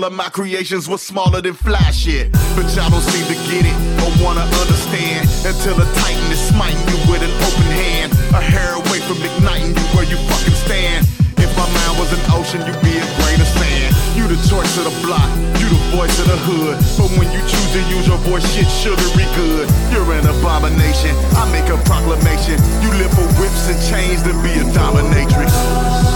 Scale of my creations was smaller than flash shit. But y'all don't seem to get it or wanna understand until a titan is smiting you with an open hand. A hair away from igniting you where you fucking stand. If my mind was an ocean, you'd be a grain of sand. You the choice of the block, you the voice of the hood. But when you choose to use your voice, shit sugary good. You're an abomination. I make a proclamation. You live for whips and chains to be a dominatrix.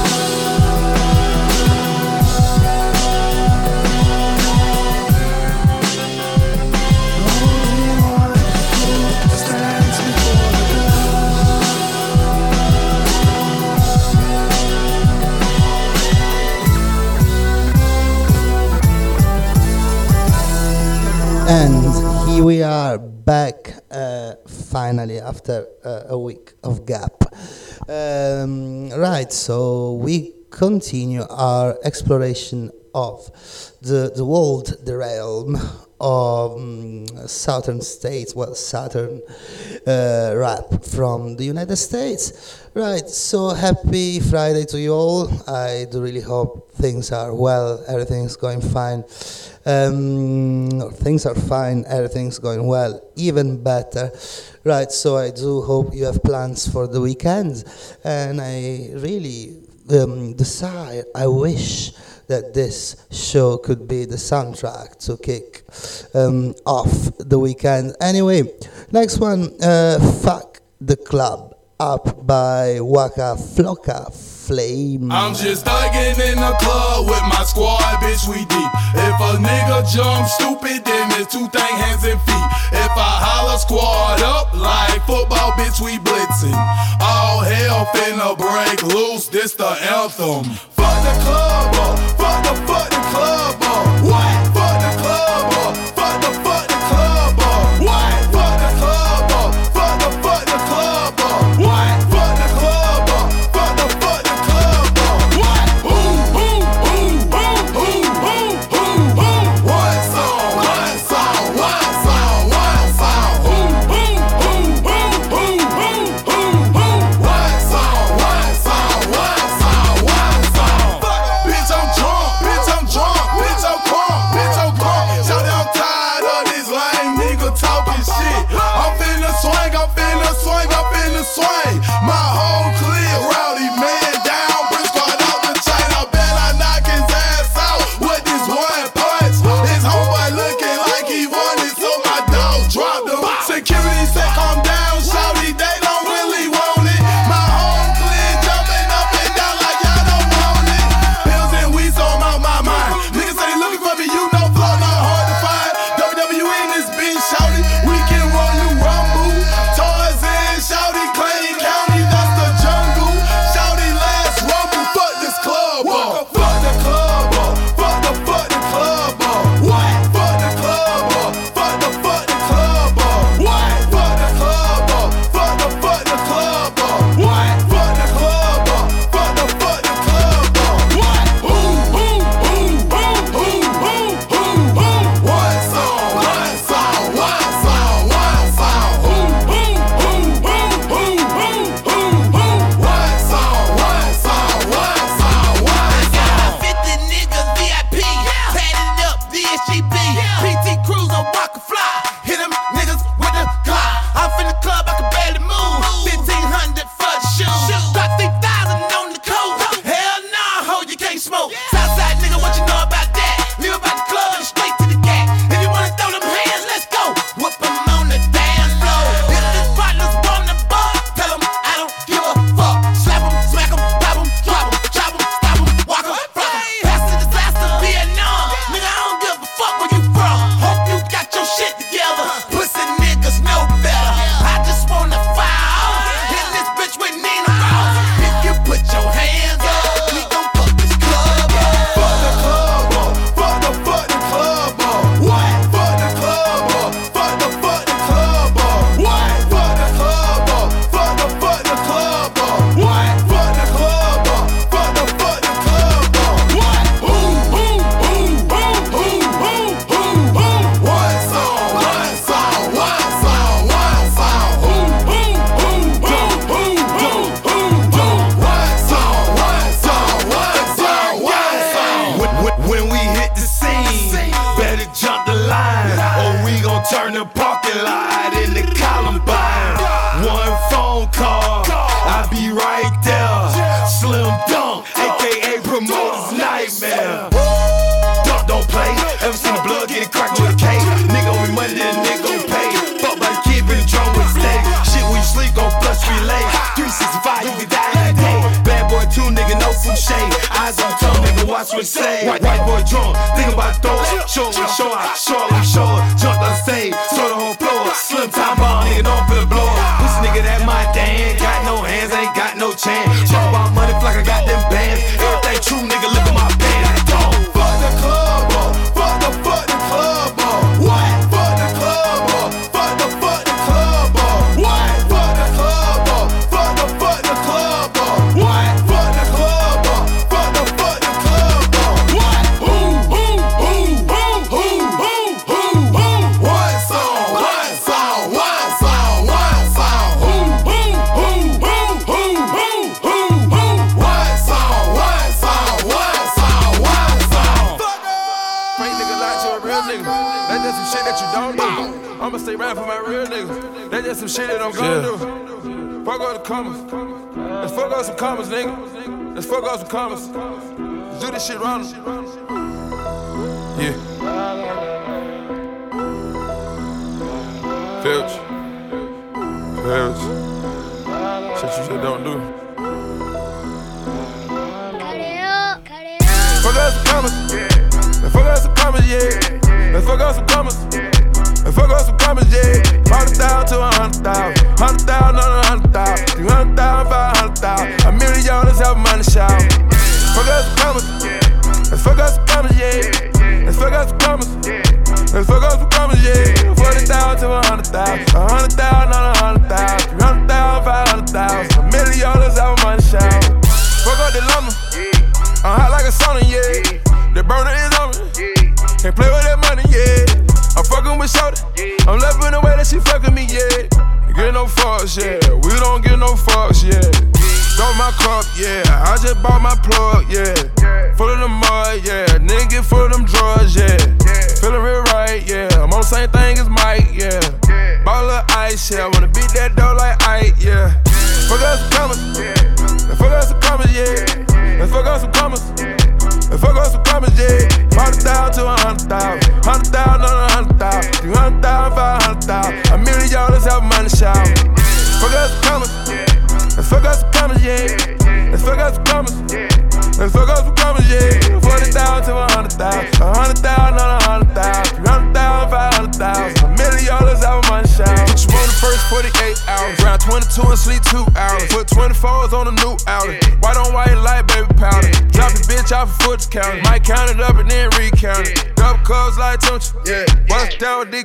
And here we are back uh, finally after uh, a week of gap. Um, right, so we continue our exploration of the, the world, the realm of um, southern states, well, southern uh, rap from the United States. Right, so happy Friday to you all. I do really hope things are well, everything's going fine. Um, things are fine, everything's going well, even better. Right, so I do hope you have plans for the weekend, and I really um, desire, I wish that this show could be the soundtrack to kick um, off the weekend. Anyway, next one, uh, Fuck the Club, up by Waka Flocka Flame. I'm just thugging in the club with my squad, bitch, we deep. If a nigga jump stupid, then it's two thing hands and feet. If I holler squad up like football, bitch, we blitzing. All hell finna break loose, this the anthem. The club uh, up, fuck the fuck club up.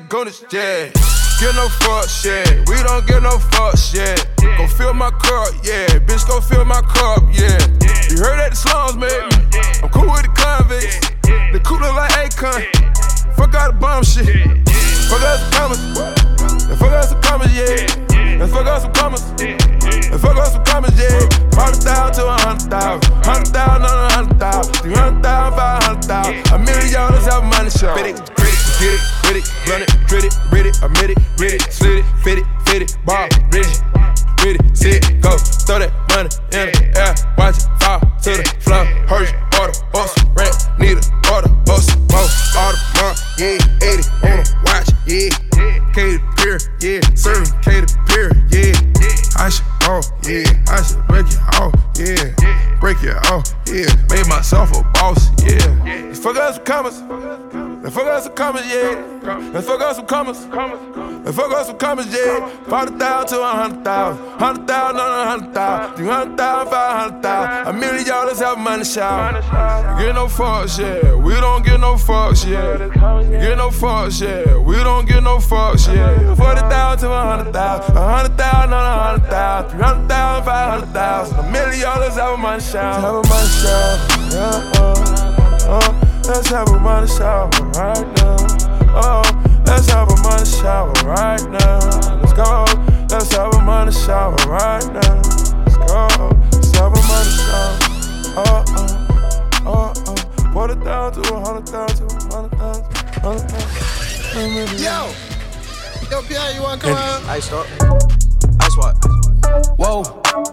gonna, yeah. Get no fuck shit, we don't give no fuck commas, yeah. And fuck up some commas. And fuck up some commas, yeah. 40,000 to 100,000. 100,000 on 100,000. 300,000, 500,000. A million dollars have money shower. Get no fucks, yeah. We don't get no fucks, yeah. Get no fucks, yeah. We don't get no fucks, yeah. 40,000 to 100,000. 100,000 on 100,000. 300,000, 500,000. A million dollars have money shower. Have a money shower. Yeah, uh, uh. Let's have a money shower right now. Oh, let's have a money shower right now. Let's go. Let's have a money shower right now. Let's go. Let's have a money shower. Oh, oh, oh, oh. Put it down to a hundred thousand, hundred thousand, hundred thousand. a hundred thousand, a hundred thousand. Yo, yo, Pi, you wanna come out? I start. I swat. Whoa,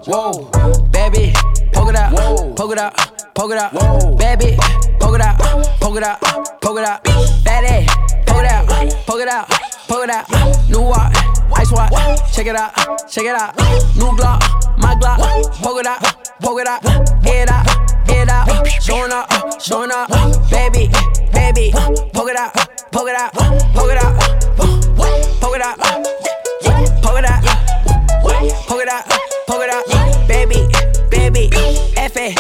whoa, baby, poke it out, whoa. poke it out, uh, poke it out, whoa. baby, poke it out, uh, poke it out, uh, poke it out, poke Poke it out, poke it out, poke it out. New watch, ice watch, check it out, check it out. New Glock, my Glock, poke it out, poke it out, get out, get out. Showing up, showing up, baby, baby. Poke it out, poke it out, poke it out, poke it out, poke it out, poke it out, poke it out, baby, baby. F A,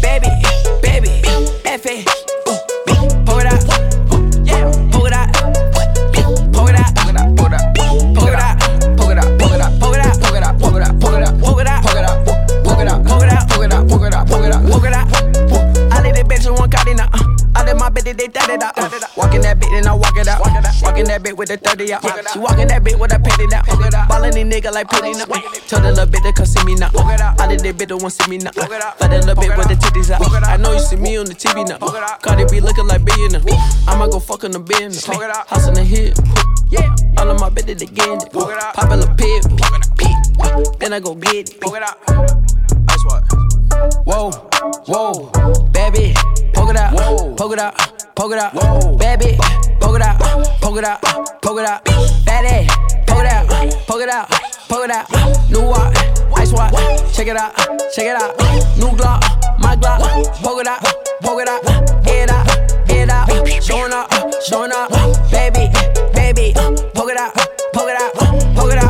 baby, baby, F A. I let my bitch they tat it out. Walking that bitch and I walk it out. Walking that bitch with the 30 out. She walking that bitch with a petty out. Ballin' these nigga like petty now. Tell the little bitch to come see me now. I let that bitch to want see me now. For that little bitch with the titties out. I know you see me on the TV now. Carti be looking like billionaire. I'ma go fuck on the business. House in the hill. Yeah, all of my bitches it. Pop a little pig. Then I go get it. Ice what? Whoa, whoa, baby, poke it out, out, poke it out, Poke it out, bad bitch, Poke it out, poke it out, poke it out, bad ass, Poke it out, poke it out, poke it out. new watch, ice watch, check it out, check it out, new Glock, my Glock, Poke it out, poke it out, Get it out, get it out. showing up, showing up, baby, baby, Poke it out, poke it out, poke it out.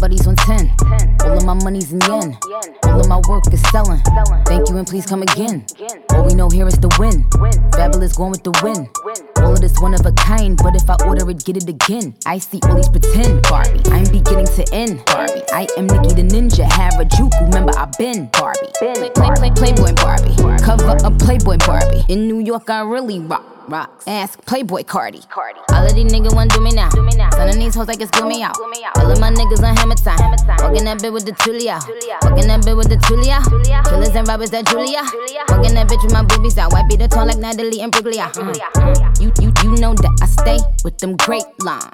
buddies on ten, all of my money's in yen, all of my work is selling. Thank you and please come again. All we know here is the win. Fabulous going with the win. All of this one of a kind, but if I order it, get it again. I see all these pretend Barbie. I'm beginning to end Barbie. I am Nicki the Ninja, Harajuku. Remember I've been Barbie. Play, play, play, Playboy Barbie. Cover up Playboy Barbie. In New York, I really rock. Rocks. Ask Playboy Carti. All of these niggas want to do me now. Son of these hoes like it's glue me out. All of my niggas on hammer time. Walking that bitch with the Tulia. Walking that bitch with the Tulia. Killers and robbers that Julia. Walking that bitch with my boobies out. White beat the tone like Natalie Imbruglia. Mm, mm. You, you, you know that I stay with them great lines.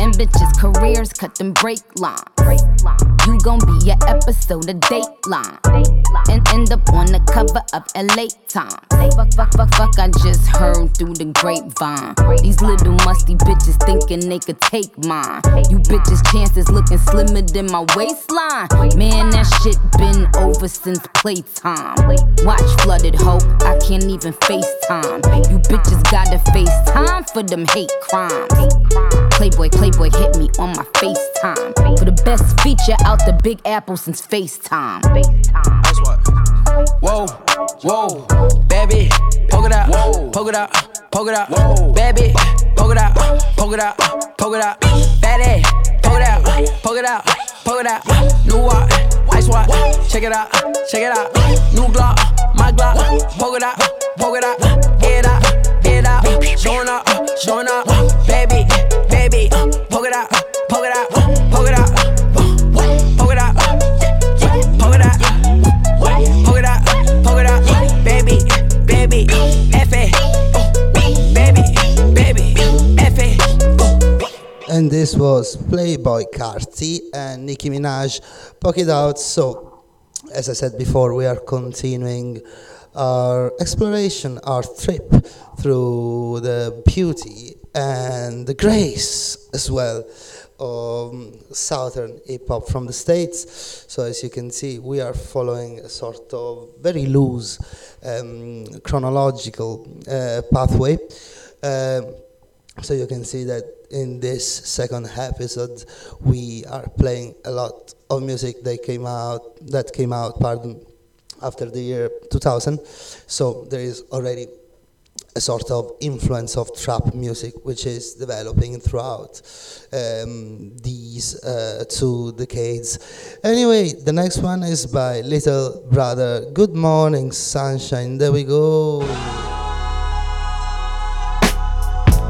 And bitches' careers cut them break lines. You gon' be an episode of Dateline. And end up on the cover of LA Times. Fuck, fuck, fuck, fuck, I just heard through the grapevine. These little musty bitches thinking they could take mine. You bitches' chances looking slimmer than my waistline. Man, that shit been over since playtime. Watch flooded hope, I can't even FaceTime. You bitches gotta FaceTime for them hate crimes. Playboy, Playboy hit me on my FaceTime. For the best feature out the Big Apple since FaceTime. Ice what? Whoa, whoa, baby, poke it out, poke it out, poke it out, baby, poke it out, poke it out, poke it out, fatty, poke it out, poke it out, poke it out, new watch, ice watch, check it out, check it out, new Glock, my Glock, poke it out, poke it out, head out, head out, showing up, showing up, baby, baby, And this was Playboy Carti and Nicki Minaj, Poke It Out. So, as I said before, we are continuing our exploration, our trip through the beauty and the grace as well of southern hip hop from the states. So as you can see, we are following a sort of very loose um, chronological uh, pathway. Um, so you can see that in this second episode, we are playing a lot of music that came out that came out, pardon, after the year 2000. So there is already a sort of influence of trap music which is developing throughout um, these uh, two decades. Anyway, the next one is by Little Brother. Good morning, sunshine. There we go.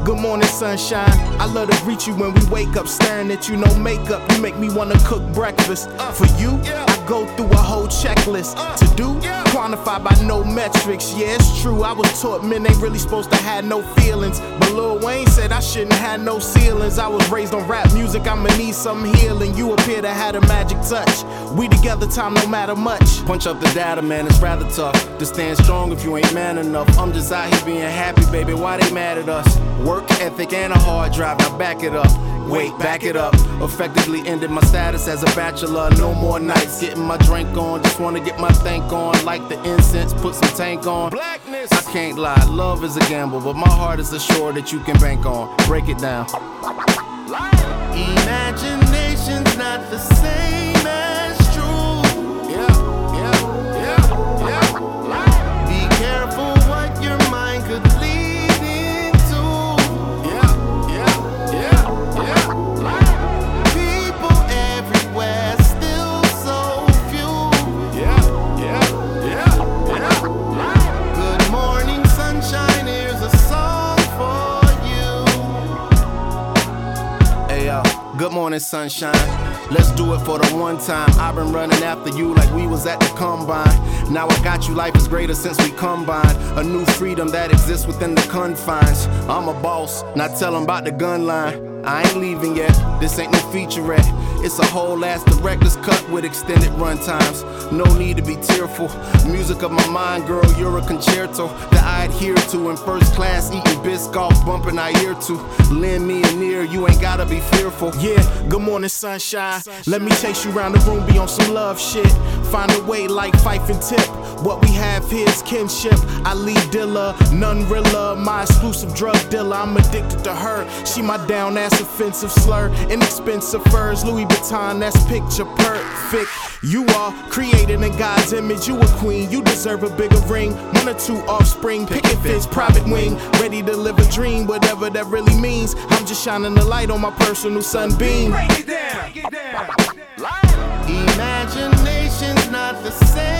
Good morning, sunshine. I love to greet you when we wake up, staring at you, no makeup. You make me wanna cook breakfast. Uh, For you, I go through a whole checklist. Uh, to do, quantify by no metrics. Yeah, it's true. I was taught men ain't really supposed to have no feelings. But Lil Wayne said I shouldn't have no ceilings. I was raised on rap music, I'ma need some healing. You appear to have a magic touch. We together, time no matter much. Punch up the data, man, it's rather tough to stand strong if you ain't man enough. I'm just out here being happy, baby. Why they mad at us? Work ethic and a hard drive, now back it up. Wait, back it up. Effectively ended my status as a bachelor. No more nights getting my drink on. Just wanna get my thank on. Like the incense, put some tank on. Blackness. I can't lie, love is a gamble, but my heart is assured that you can bank on. Break it down. Imagination's not the same morning, sunshine. Let's do it for the one time. I've been running after you like we was at the combine. Now I got you, life is greater since we combined. A new freedom that exists within the confines. I'm a boss, not tell 'em about the gun line. I ain't leaving yet, this ain't no featurette. It's a whole ass director's cut with extended run times. No need to be tearful. Music of my mind, girl, you're a concerto that I adhere to in first class, eating Biscoff, bumping I ear to. Lend me an ear, you ain't gotta be fearful. Yeah, good morning, sunshine. Let me chase you around the room, be on some love shit. Find a way like Phife and Tip. What we have here is kinship. I lead Dilla, none realer. My exclusive drug dealer. I'm addicted to her. She my down ass offensive slur. Inexpensive furs, Louis Vuitton, that's picture perfect. You are created in God's image. You a queen, you deserve a bigger ring. One or two offspring, picket fence, private wing. Ready to live a dream, whatever that really means. I'm just shining the light on my personal sunbeam. Break it down. Imagination's not the same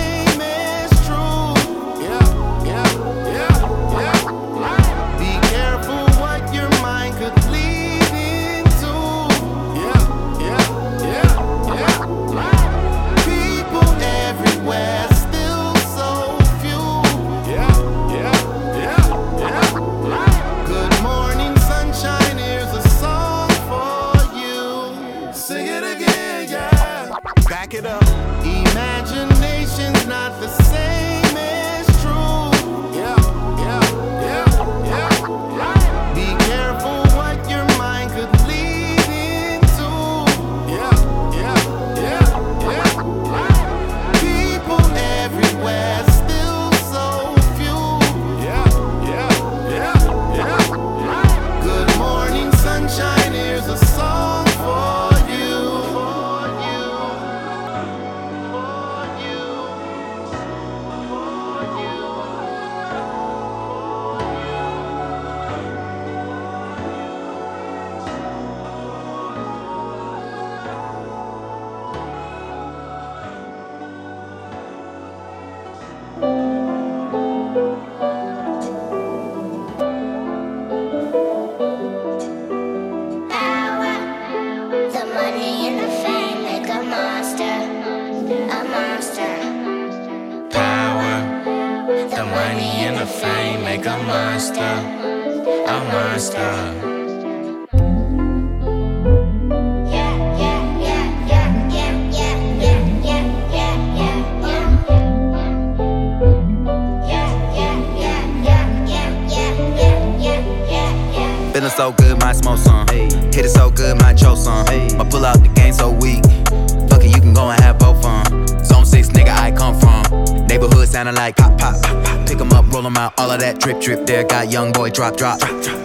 young boy drop, drop. Hey, hey,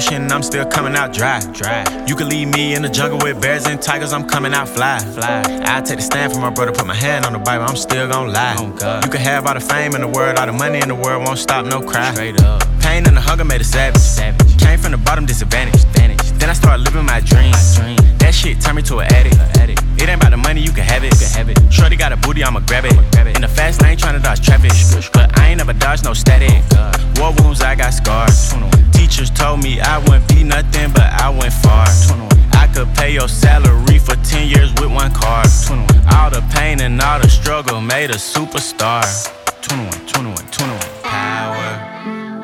ocean, I'm still coming out dry. dry. You can leave me in the jungle with bears and tigers, I'm coming out fly. fly. I take the stand for my brother, put my hand on the Bible, I'm still gon' lie. Oh you can have all the fame in the world, all the money in the world, won't stop no cry. Straight up. Pain and the hunger made a savage. savage. Came from the bottom, disadvantaged. Vanished. Then I started living my dreams. My dream. That shit turned me to an addict. an addict. It ain't about the money, you can have it. You can have it. Shorty got a booty, I'ma grab it. I'ma grab it. In the fast lane, trying to dodge traffic. But I ain't never dodged no static. Oh War wounds, I got scars teachers told me I wouldn't be nothing, but I went far. I could pay your salary for 10 years with one car. All the pain and all the struggle made a superstar. 21, 21, 21. Power,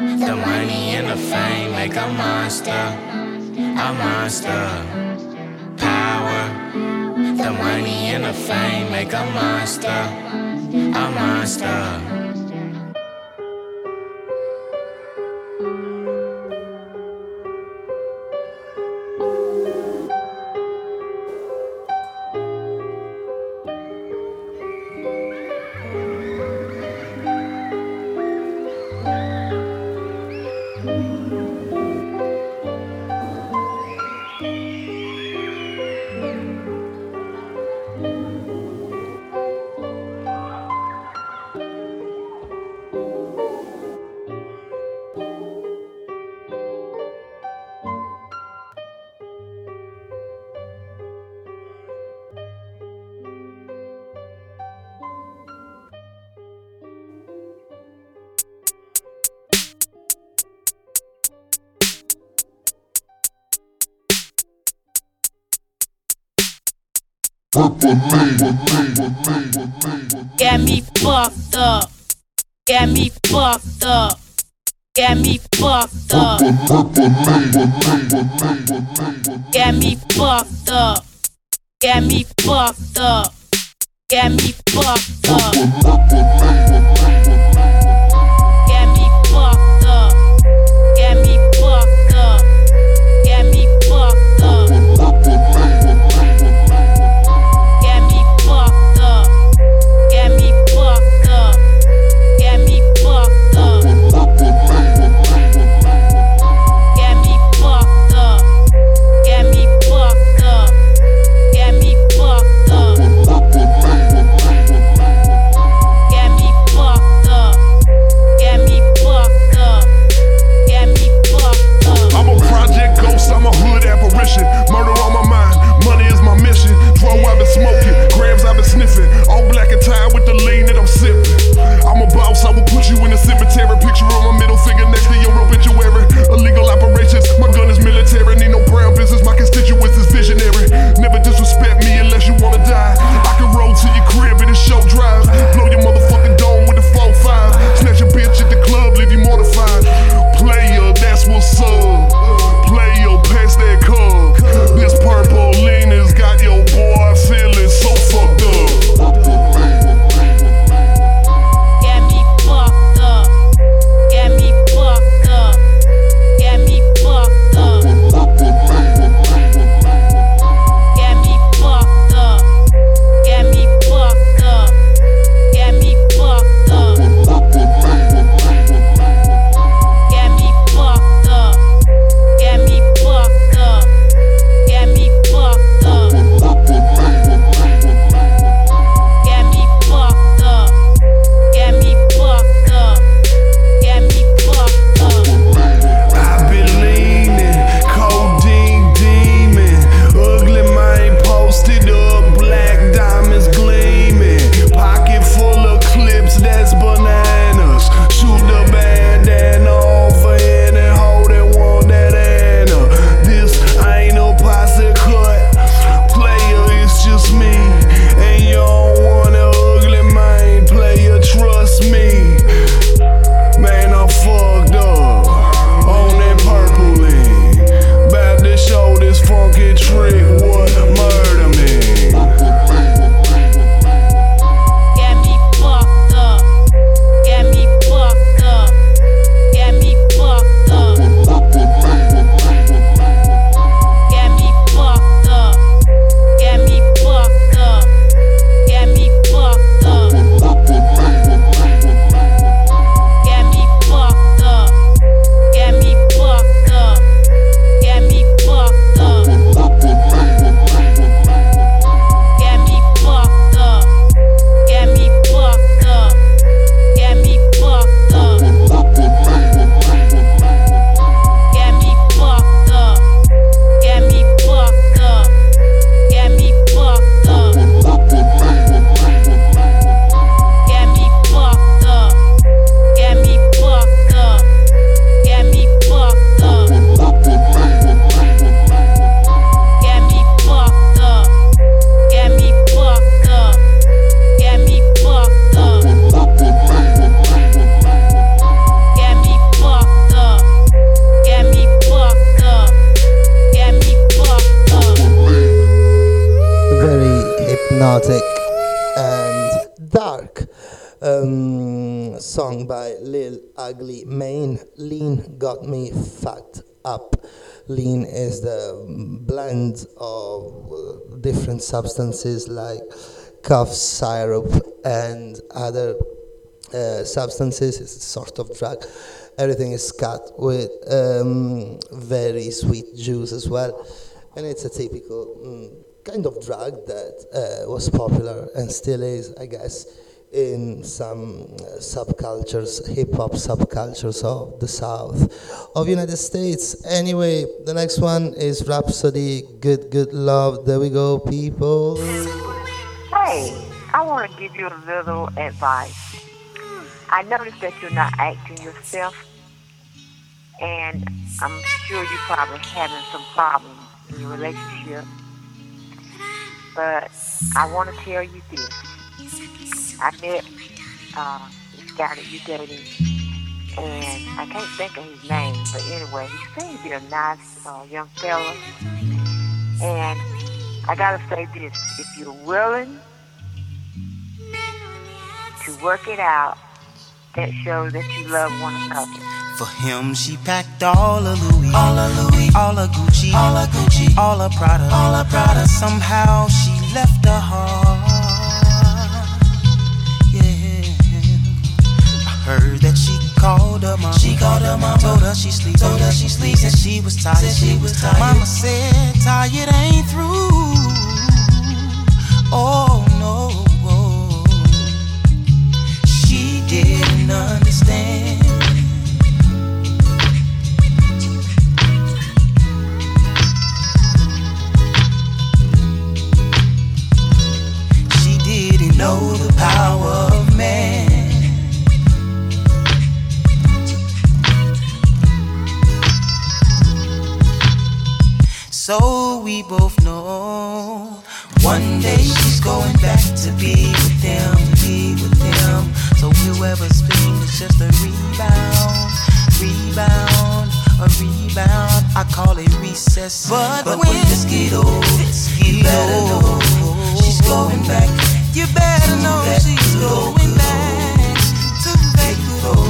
the money and the fame make a monster, a monster. Power, the money and the fame make a monster, a monster. Purple Get me fucked up. Get me fucked up. Get me fucked up. Get me fucked up. Get me fucked up. Get me fucked up. cemetery hypnotic and dark um, song by Lil Ugly Mane. Lean got me fat up. Lean is the blend of uh, different substances like cough syrup and other uh, substances. It's a sort of drug. Everything is cut with um, very sweet juice as well, and it's a typical. Mm, kind of drug that uh, was popular and still is, I guess, in some uh, subcultures, hip hop subcultures of the South of United States. Anyway, the next one is Rapsody, Good Good Love. There we go, people. Hey, I want to give you a little advice. I noticed that you're not acting yourself, and I'm sure you're probably having some problems in your relationship. But I want to tell you this. I met uh, this guy that you're dating, and I can't think of his name, but anyway, he seems to be a nice uh, young fella. And I gotta say this: if you're willing to work it out, that shows that you love one another. For him, she packed all of Louis, all of Louis, all of Gucci, all of Gucci, all of Prada, all of Prada. Somehow she left her heart. Yeah, I heard that she called her mama. She called her mama. Told her she sleep. Told her she sleep. Said she was tired. Said she was tired. Mama said tired ain't through. Oh no. She didn't understand. Know the power of man. So we both know one day she's going back to be with them, be with them. So whoever's pain is just a rebound, rebound, a rebound. I call it recess. But, but when this get old, you better know she's going back. You better know she's going back to that faithful,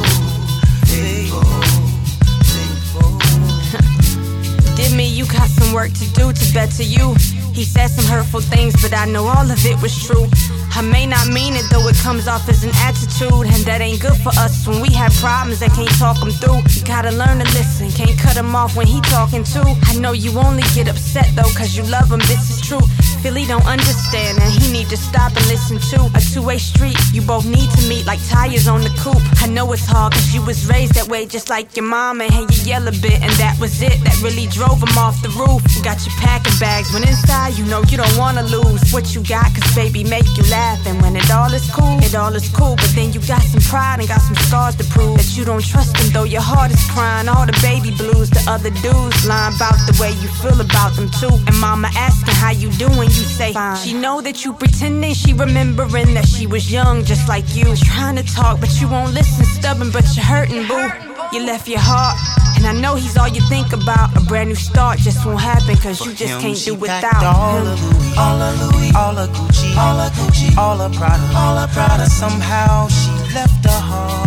Did me, you got some work to do to better you. He said some hurtful things, but I know all of it was true. I may not mean it, though it comes off as an attitude, and that ain't good for us when we have problems and can't talk them through. You gotta learn to listen, can't cut him off when he talking too. I know you only get upset though, cause you love him, this is true. Philly don't understand, and he need to stop and listen to a two-way street. You both need to meet like tires on the coupe. I know it's hard, cause you was raised that way, just like your mama, and you yell a bit, and that was it. That really drove him off the roof. You got your packing bags, when inside you know you don't wanna lose what you got, cause baby make you laugh. And when it all is cool, it all is cool. But then you got some pride and got some scars to prove that you don't trust him, though your heart is crying. All the baby blues, the other dudes lying about the way you feel about them too. And mama asking how you doing, you say fine. She know that you pretending she remembering that she was young, just like you. Trying to talk, but you won't listen. Stubborn, but you're hurting, boo. You left your heart. And I know he's all you think about. A brand new start just won't happen, cause you just him, can't do without all him. Louis, all of Louis, all of Gucci, all of Gucci, all of Prada, all of Prada. Somehow she left her heart.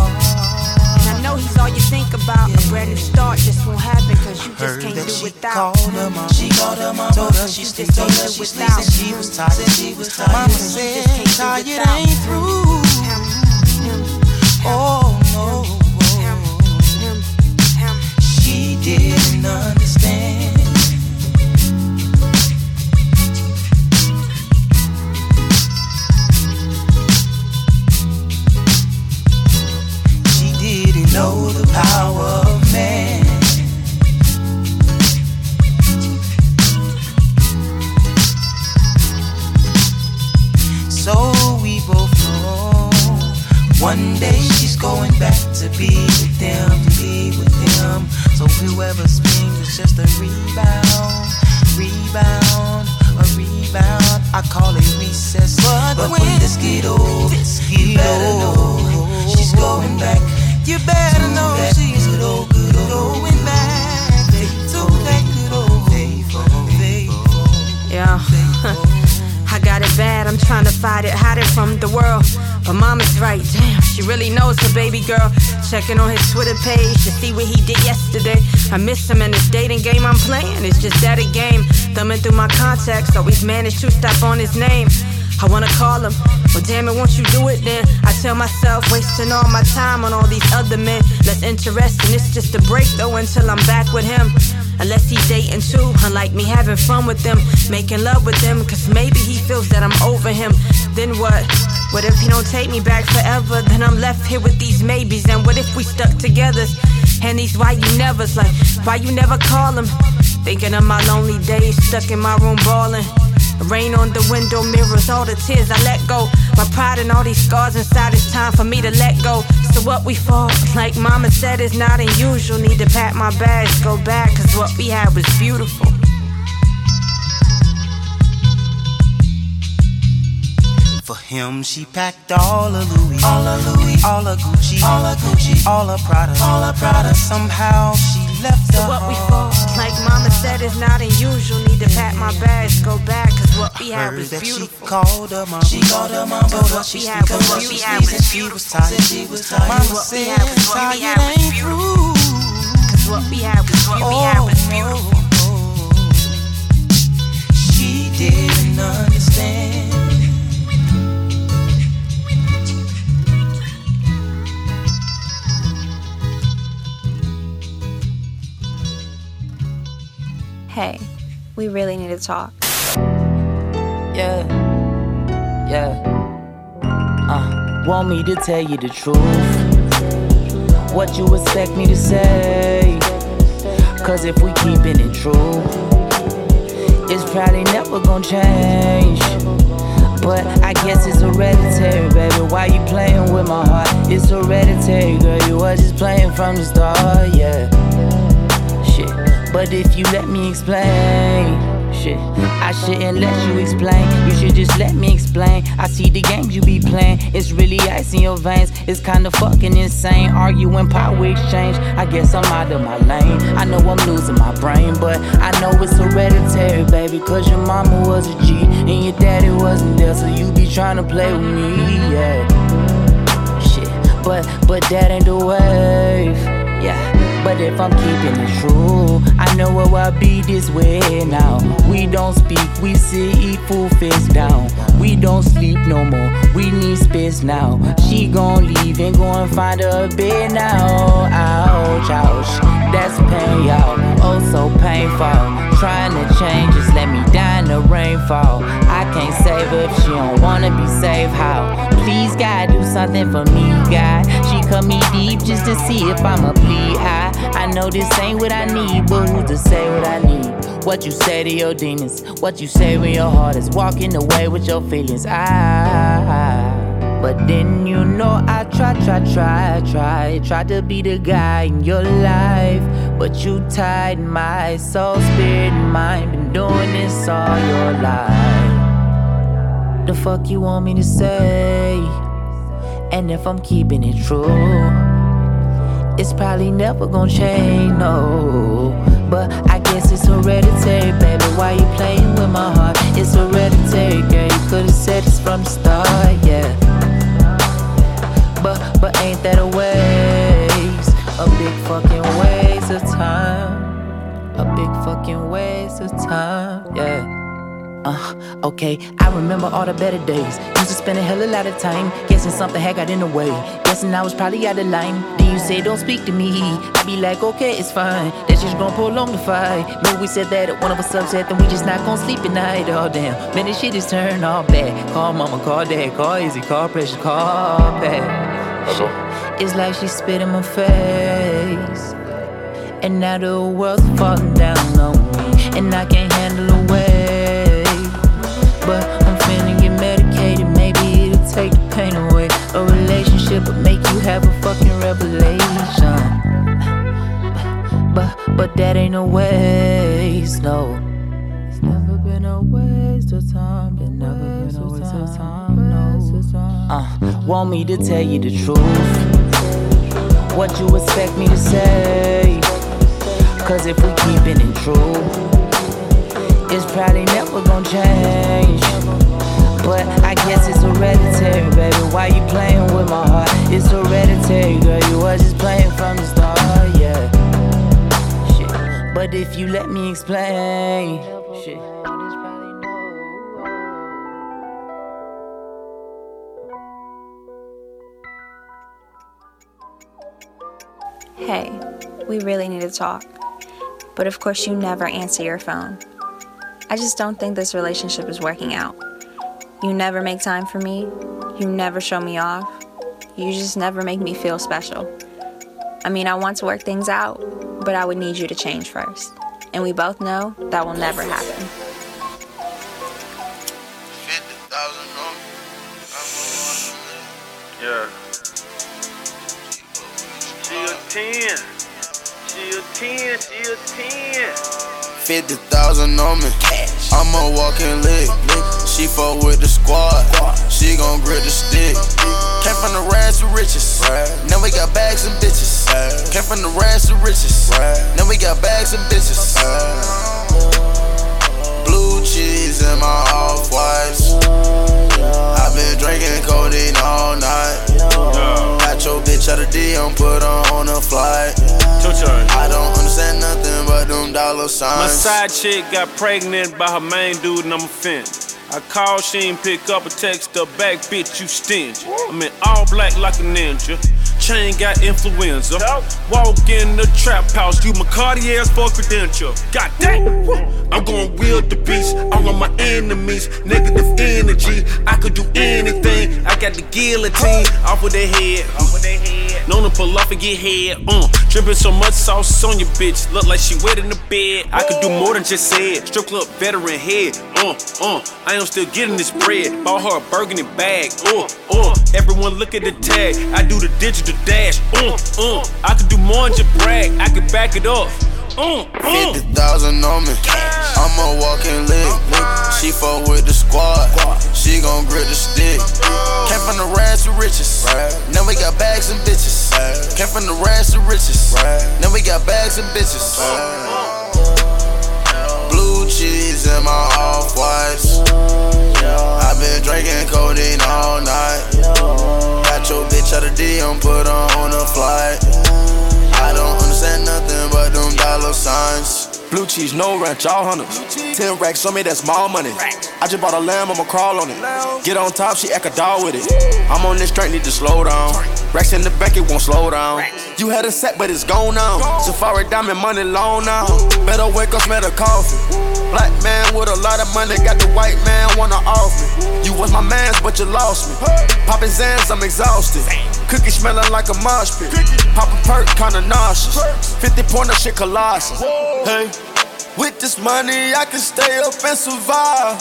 All you think about. A brand new start just won't happen, cause you just can't do without called her. She called her mama. Told her she sleep. Told her she sleep. Said she was tired. Said she was tired. Mama said tired ain't through. Oh no. She didn't understand. Power of man. So we both know one day she's going back to be with them, to be with them. So whoever's being is just a rebound, rebound, a rebound. I call it recess. But, but when this get old, you better know she's going back. You better know she's good old, good. Yeah. I got it bad, I'm trying to fight it, hide it from the world. But mama's right, damn, she really knows her baby girl. Checking on his Twitter page to see what he did yesterday. I miss him in this dating game I'm playing. It's just that a game. Thumbing through my contacts, always managed to stop on his name. I wanna call him, but damn it, won't you do it then? I tell myself, wasting all my time on all these other men. Less interesting, it's just a break though until I'm back with him. Unless he's dating too, unlike me having fun with them, making love with them, cause maybe he feels that I'm over him. Then what? What if he don't take me back forever? Then I'm left here with these maybes. And what if we stuck together? And these why you never's like, why you never call him? Thinking of my lonely days, stuck in my room bawling. Rain on the window mirrors, all the tears I let go. My pride and all these scars inside, it's time for me to let go. So what we fall, like mama said, is not unusual. Need to pack my bags, go back, cause what we had was beautiful. For him, she packed all of Louis, all of Louis, all of Gucci, all of Gucci, all of Prada, all of Prada. Somehow she left So what we mama said, is not unusual. Need to pack my bags, go back, cause what we had was that she called her mom. She called her mom, told her she had was what what we had was and she was tired. She was tired. Mama What said, what we "Sorry, had was beautiful. Cause what we had was what we had was oh, beautiful. Oh, oh. She didn't understand. Hey, we really need to talk. Yeah, yeah. Uh, want me to tell you the truth? What you expect me to say? Cause if we keeping it true, it's probably never gonna change. But I guess it's hereditary, baby. Why you playing with my heart? It's hereditary, girl. You was just playing from the start, yeah. But if you let me explain, shit, I shouldn't let you explain. You should just let me explain. I see the games you be playing. It's really ice in your veins. It's kinda fucking insane. Arguing power exchange. I guess I'm out of my lane. I know I'm losing my brain, but I know it's hereditary, baby. Cause your mama was a G and your daddy wasn't there. So you be trying to play with me, yeah. Shit, but but that ain't the wave, yeah. But if I'm keeping it true, I know it will be this way now. We don't speak, we eat full face down. We don't sleep no more, we need space now. She gon' leave and go and find a bed now. Ouch, ouch, that's pain, y'all. Oh, so painful. Trying to change, just let me die in the rainfall. I can't save her if she don't wanna be saved. How? Please, God, do something for me, God. She cut me deep just to see if I'ma bleed high. I know this ain't what I need, but who's to say what I need? What you say to your demons, what you say when your heart is walking away with your feelings. I, but then you know I try, try, try, try, try to be the guy in your life, but you tied my soul, spirit, mind. Been doing this all your life. The fuck you want me to say? And if I'm keeping it true, it's probably never gonna change, no. But I guess it's hereditary, baby. Why you playing with my heart? It's hereditary, girl. You could've said this from the start, yeah. But but ain't that a waste? A big fucking waste of time. A big fucking waste of time, yeah. Uh, okay, I remember all the better days. Used to spend a hell of a lot of time guessing something had got in the way. Guessing I was probably out of line. Then you say, Don't speak to me. I be like, Okay, it's fine. That's just gonna prolong the fight. Maybe we said that at one of us upset, then we just not gonna sleep at night. Oh, damn. Man, this shit is turned all bad. Call mama, call dad, call easy, call pressure, call bad. Shit. It's like she spit in my face. And now the world's falling down on me. And I can't handle the weight. But I'm finna get medicated. Maybe it'll take the pain away. A relationship would make you have a fucking revelation. But but that ain't no waste, no. It's never been a waste of time. Been never been a waste of time, no. Uh, want me to tell you the truth? What you expect me to say? Cause if we keeping it true, it's probably never gonna change. But I guess it's hereditary, baby. Why you playing with my heart? It's hereditary, girl. You was just playing from the start, yeah. Shit. But if you let me explain, shit. Hey, we really need to talk. But of course, you never answer your phone. I just don't think this relationship is working out. You never make time for me. You never show me off. You just never make me feel special. I mean, I want to work things out, but I would need you to change first. And we both know that will never happen. Yeah. She a 10. She a 10. She a 10. 50,000 on me. I'm a walking lick. She fuck with the squad. She gon' grip the stick. Came from the rags to riches. Now we got bags and bitches. Came from the rags to riches. Now we got bags and bitches. Blue cheese in my off whites. I've been drinking codeine all night. Your bitch out of D, I'm put her on a flight. I don't understand nothing but them dollar My side chick got pregnant by her main dude and I'm offended. I called, she ain't pick up a text her back, bitch, you stingy. I'm in all black like a ninja. Chain got influenza. Walk in the trap house, you my Cartier's for credential. God damn. I'm going wield the beast. All of my enemies, negative energy. I could do anything. I got the guillotine off of their head. Off of their head. Known to pull off and get head. Uh, dripping so much sauce on your bitch. Look like she wet in the bed. I could do more than just say it. Strip club veteran head. Uh, uh, I am still getting this bread. Bought her a burgundy bag. Uh, uh, everyone look at the tag. I do the digital dash. Uh, uh, I could do more than just brag. I could back it up. Uh, uh. 50,000 on me. I'm a walking lick. She fuck with the squad. She gon' grip the stick. Came from the rags to riches. Now we got bags and bitches. Came from the rags to riches. Now we got bags and bitches. Blue cheese in my off whites. I've been drinking codeine all night. Got your bitch out of D, I'm put her on a flight. I don't understand nothing dollar signs. Blue cheese, no ranch, all hunters. Ten racks on me, that's small money. I just bought a lamb, I'ma crawl on it. Get on top, she act a dog with it. I'm on this train, need to slow down. Racks in the back, it won't slow down. You had a set, but it's gone now. Safari diamond money long now. Better wake up, smell the coffee. Black man with a lot of money, got the white man wanna off me. You was my man's, but you lost me. Poppin' Xans, I'm exhausted. Cookie smelling like a mosh pit. Pop a perk, kinda nauseous. 50 pointer shit colossal. Hey. With this money, I can stay up and survive.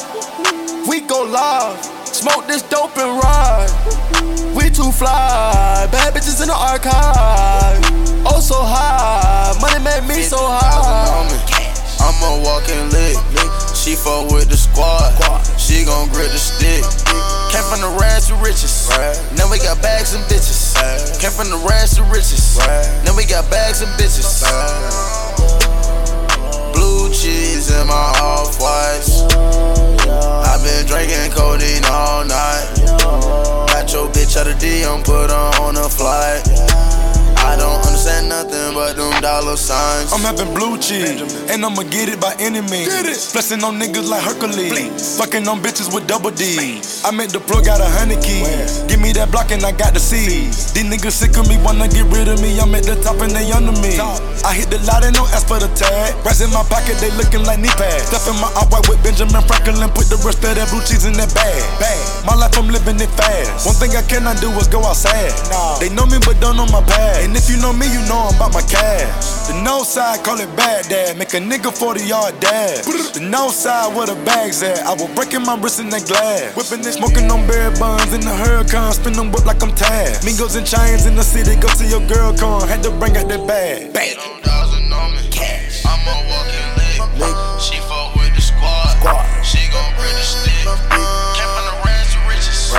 We go live, smoke this dope and ride. We too fly, bad bitches in the archive. Oh, so high, money made me so high. I'm a walking lick. She fuck with the squad. She gon' grip the stick. Came from the rags to riches. Now we got bags and bitches. Came from the rags to riches. Now we got bags and bitches. Blue cheese in my off whites. I've been drinking codeine all night. Got your bitch out of D, I'm put her on a flight. I don't understand nothing dollar signs. I'm having blue cheese, and I'ma get it by any means. Flexing on niggas like Hercules, fucking on bitches with double D. I made the plug got a hundred keys. Give me that block and I got the seeds. These niggas sick of me, wanna get rid of me. I'm at the top and they under me. I hit the lot and no ask for the tag. Rats in my pocket, they looking like knee pads. Stuff in my out white with Benjamin Franklin, put the rest of that blue cheese in that bag. Bag. My life, I'm living it fast. One thing I cannot do is go outside. They know me, but don't know my past. And if you know me, you know I'm about my cash. The no side, call it bad dad. Make a nigga 40 yard dash. The no side, where the bags at? I was breaking my wrist in that glass. Whipping this, smoking on berry buns in the hurricane. Spin them whip like I'm Taz. Mingos and chains in the city, go to your girl con. Had to bring out that bag. Bang. I'm a walking lick. She fuck with the squad. She gon' bring the stick. Came from the rags to riches.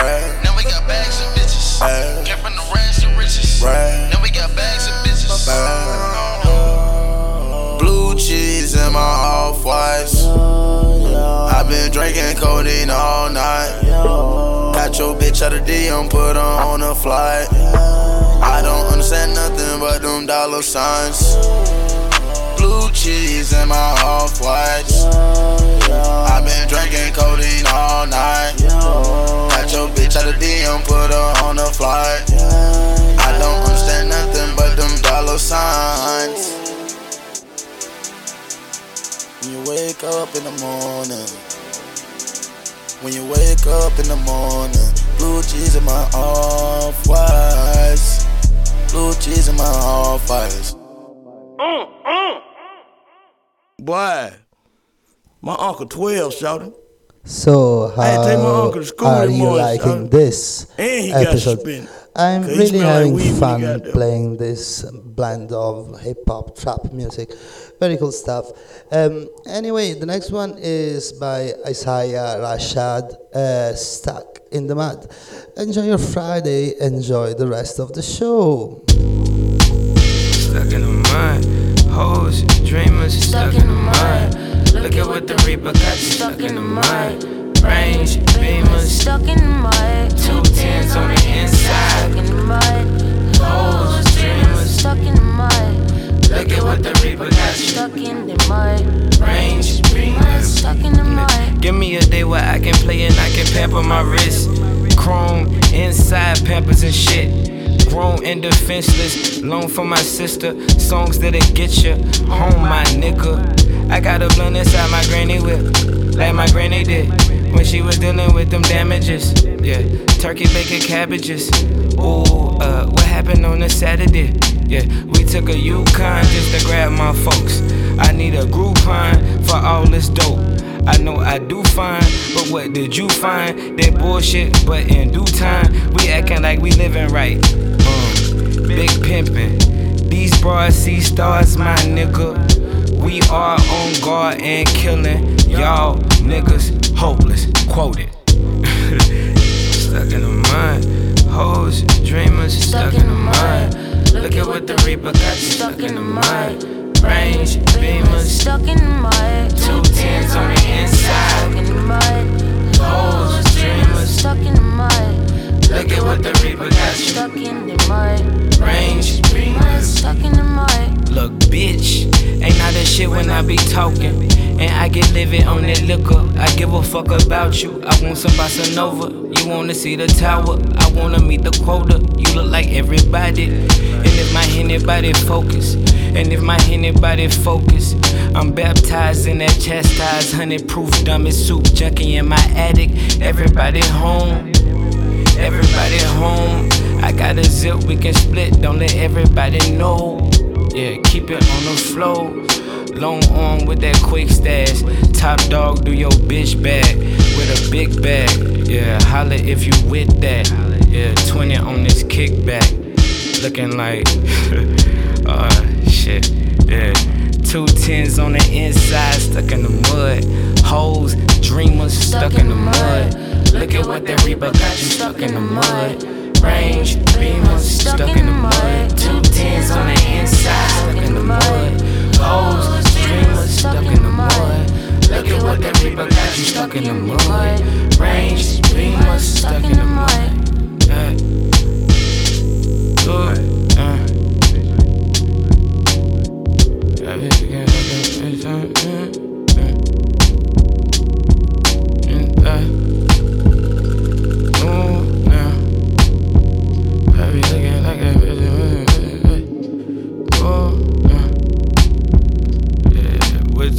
Now we got bags and bitches. Came from the rags to riches. Now we got bags and bitches. In my off whites. I've been drinking codeine all night. Got your bitch out of DM, put her on a flight. I don't understand nothing but them dollar signs. Blue cheese and my off whites. I've been drinking codeine all night. Got your bitch out of DM, put her on a flight. I don't understand nothing but them dollar signs. When you wake up in the morning, when you wake up in the morning, blue cheese in my off whites, blue cheese in my off whites. Mm-hmm. Boy, my uncle 12 shouting. So I had to take my how uncle are you morning, liking son. this And he episode? suspended. I'm 'Cause he really having weed when he fun playing this blend of hip hop trap music. Very cool stuff. Um, anyway, the next one is by Isaiah Rashad, uh, Stuck in the Mud. Enjoy your Friday. Enjoy the rest of the show. Stuck in the mud. Hoes, dreamers, stuck in the mud. Look at what the Reaper got you stuck in the mud. Range, beamers, Stuck in the mud. two tens on the inside. Stuck in the mud. Hoes, dreamers, Stuck in the mud. Look at what the Reaper got you. Stuck in the mud. Range, beamers, Stuck in the mud. Give me a day where I can play and I can pamper my wrist. Chrome inside pampers and shit. Grown and defenseless, loan for my sister. Songs that'll get you home, my nigga. I got a blunt inside my granny whip, like my granny did when she was dealing with them damages. Yeah, turkey bacon cabbages. Ooh, uh, what happened on a Saturday? Yeah, we took a Yukon just to grab my folks. I need a Groupon for all this dope. I know I do fine, but what did you find? That bullshit, but in due time, we acting like we living right. Um, big pimpin'. These broads see stars, my nigga. We are on guard and killing y'all niggas hopeless. Quoted. stuck in the mud. Hoes, dreamers, stuck in the mud. Look at what the Reaper got you stuck in the mud. Range, beamers, Stuck in the mud. two tens on the inside. Stuck in the mud. Hoes, dreamers, Stuck in the mud. look at what the Reaper got you. Stuck in the mud. Range. Stuck in the mud. Look, bitch, ain't not that shit when I be talking. And I get livid on that liquor. I give a fuck about you. I want some bossa nova. You wanna see the tower? I wanna meet the quota. You look like everybody. And if my anybody focus, and if my anybody focus, I'm baptized in that chastised honey proof dummy soup junkie in my attic. Everybody home. Everybody home. I got a zip we can split. Don't let everybody know. Yeah, keep it on the flow. Long arm with that quick stash. Top dog, do your bitch bag with a big bag. Yeah, holla if you with that. Yeah, 20 on this kickback. Looking like, uh, shit. Yeah, two tens on the inside, stuck in the mud. Hoes, dreamers, stuck in the mud. Look at what that Reaper got you stuck in the mud. Range, beamers, stuck in the mud. Two tens on the inside, stuck in the mud. Hoes, dreamers, stuck in the mud. Look at what that Reaper got you stuck in the mud. Range, beamers, stuck in the mud. Yeah. Good.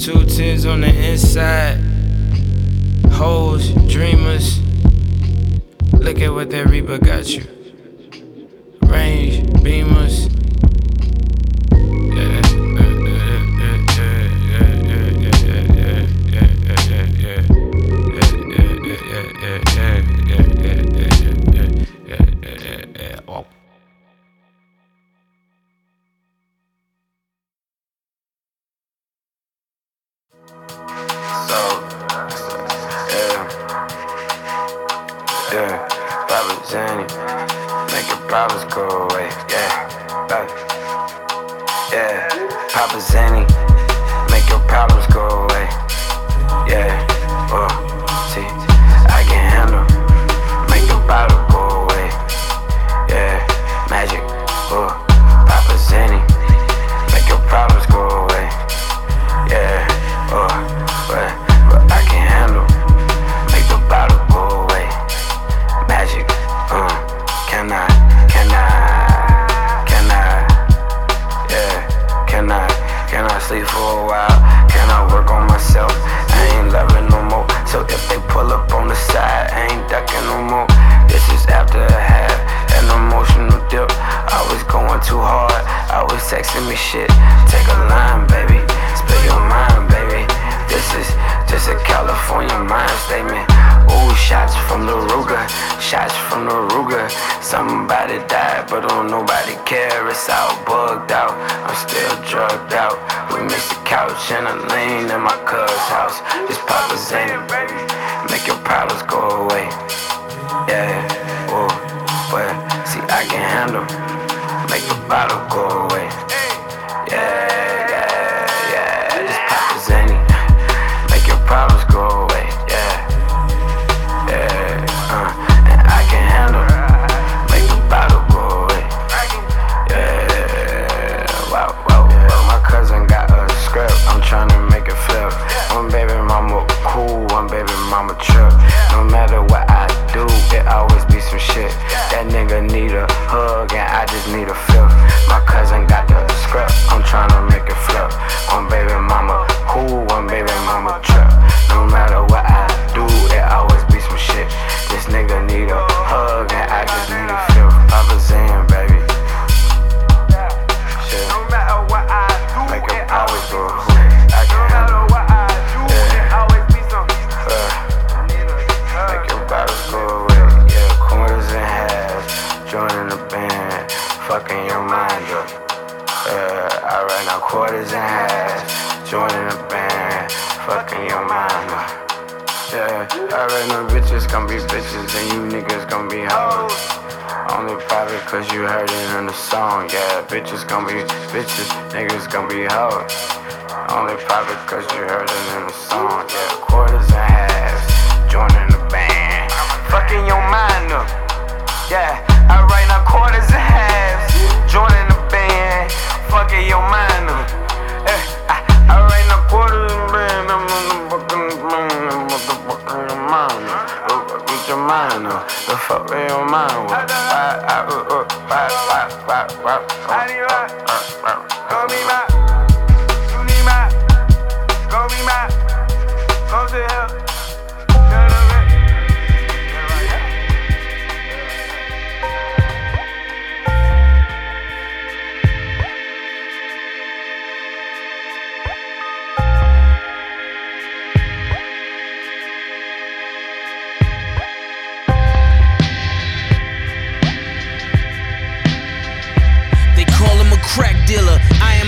Two tens on the inside. Hoes, dreamers. Look at what that Reaper got you. Range, beamers. Yeah, I read no bitches gon' be bitches and you niggas gon' be hoes. Only probably cause you heard it in the song. Yeah, bitches gon' be bitches, niggas gon' be hoes. Only probably cause you heard it in the song. Yeah, quarters and halves, joining the band. Fucking your mind up. Yeah, I write now quarters and halves, joining the band. Fucking your mind up. Yeah, I, I write now quarters and band. I'm on the fucking mind, motherfucking your mind up. Go fuck with your mind up. The fuck with your mind up. Why, I, uh, uh, why, why, why, why, why, Go be my, you need my, go be my, go to.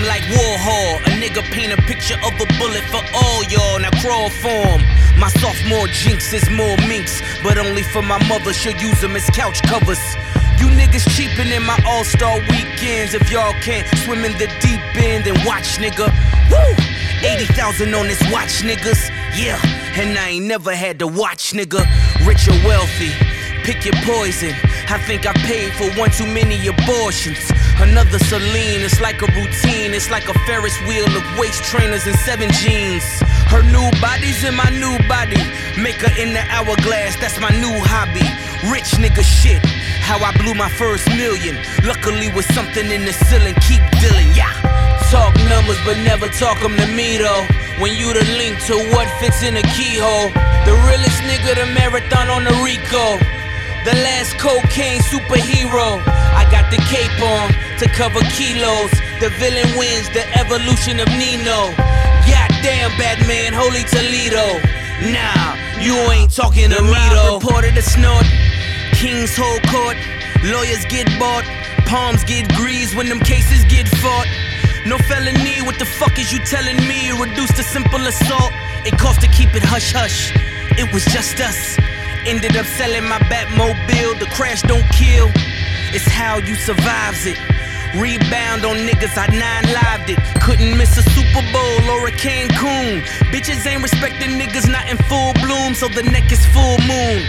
Like Warhol. A nigga paint a picture of a bullet for all y'all. Now crawl form. My sophomore jinx is more minks, but only for my mother. She'll use them as couch covers. You niggas cheapin' in my all star weekends. If y'all can't swim in the deep end, then watch, nigga. Woo! 80,000 on this watch, niggas. Yeah, and I ain't never had to watch, nigga. Rich or wealthy, pick your poison. I think I paid for one too many abortions. Another Celine, it's like a routine. It's like a Ferris wheel of waist trainers and seven jeans. Her new body's in my new body. Make her in the hourglass, that's my new hobby. Rich nigga shit. How I blew my first million. Luckily with something in the ceiling, keep dealing, yeah. Talk numbers, but never talk them to me though. When you the link to what fits in a keyhole. The realest nigga, the marathon on the Rico. The last cocaine superhero. I got the cape on to cover kilos. The villain wins the evolution of Nino. Goddamn, Batman, holy Toledo. Nah, you ain't talking to me though. Reporter to snort. Kings hold court. Lawyers get bought. Palms get greased when them cases get fought. No felony, what the fuck is you telling me? Reduced to simple assault. It cost to keep it hush hush. It was just us. Ended up selling my Batmobile. The crash don't kill. It's how you survives it. Rebound on niggas, I nine lived it. Couldn't miss a Super Bowl or a Cancun. Bitches ain't respecting niggas not in full bloom, so the neck is full moon.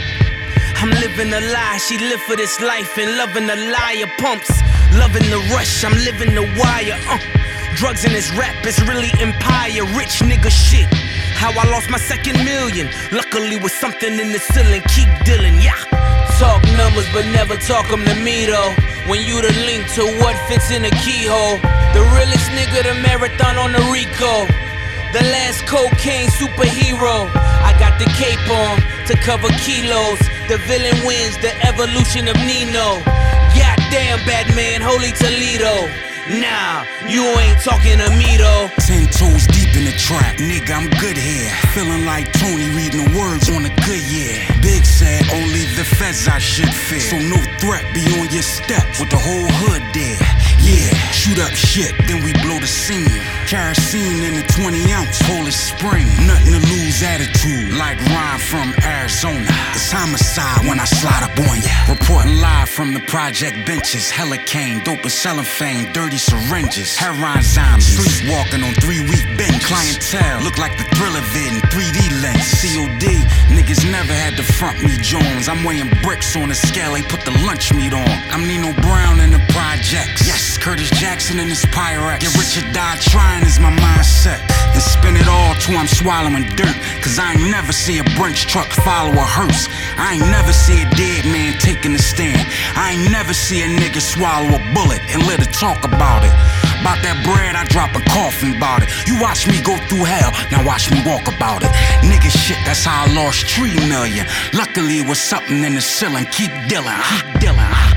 I'm living a lie, she live for this life and loving the liar pumps. Loving the rush, I'm living the wire. Uh. Drugs in this rap is really empire, rich nigga shit. How I lost my second million. Luckily with something in the ceiling, keep dealing, yeah. Talk numbers, but never talk them to me though. When you the link to what fits in a keyhole. The realest nigga, the marathon on the Rico. The last cocaine superhero. I got the cape on to cover kilos. The villain wins the evolution of Nino. Goddamn, Batman, holy Toledo. Nah, you ain't talking to me though. Ten toes deep in the trap, nigga, I'm good here. Feeling like Tony reading the words on a good year. Big said only the feds I should fear. So no threat be on your steps with the whole hood there. Yeah, shoot up shit, then we blow the scene. Kerosene in the 20 ounce, Polish spring. Nothing to lose attitude, like Ryan from Arizona. It's homicide when I slide up on ya. Reporting live from the project benches. Helicane, dope and fame, dirty syringes. Heroin zombies, sleepwalking on three week bench. Clientele, look like the thrill of it in 3D lens. COD, niggas never had to front me Jones. I'm weighing bricks on a scale, they put the lunch meat on. I'm Nino Brown in the projects. Yes, Curtis Jackson in his Pyrex. Get rich or die trying is my mindset. And spin it all till I'm swallowing dirt. Cause I ain't never see a Brinks truck follow a hearse. I ain't never see a dead man taking a stand. I ain't never see a nigga swallow a bullet and let it talk about it. About that bread, I drop a coffin about it. You watch me go through hell, now watch me walk about it. Nigga shit, that's how I lost three million. Luckily, it was something in the ceiling. Keep dealing, keep dealing.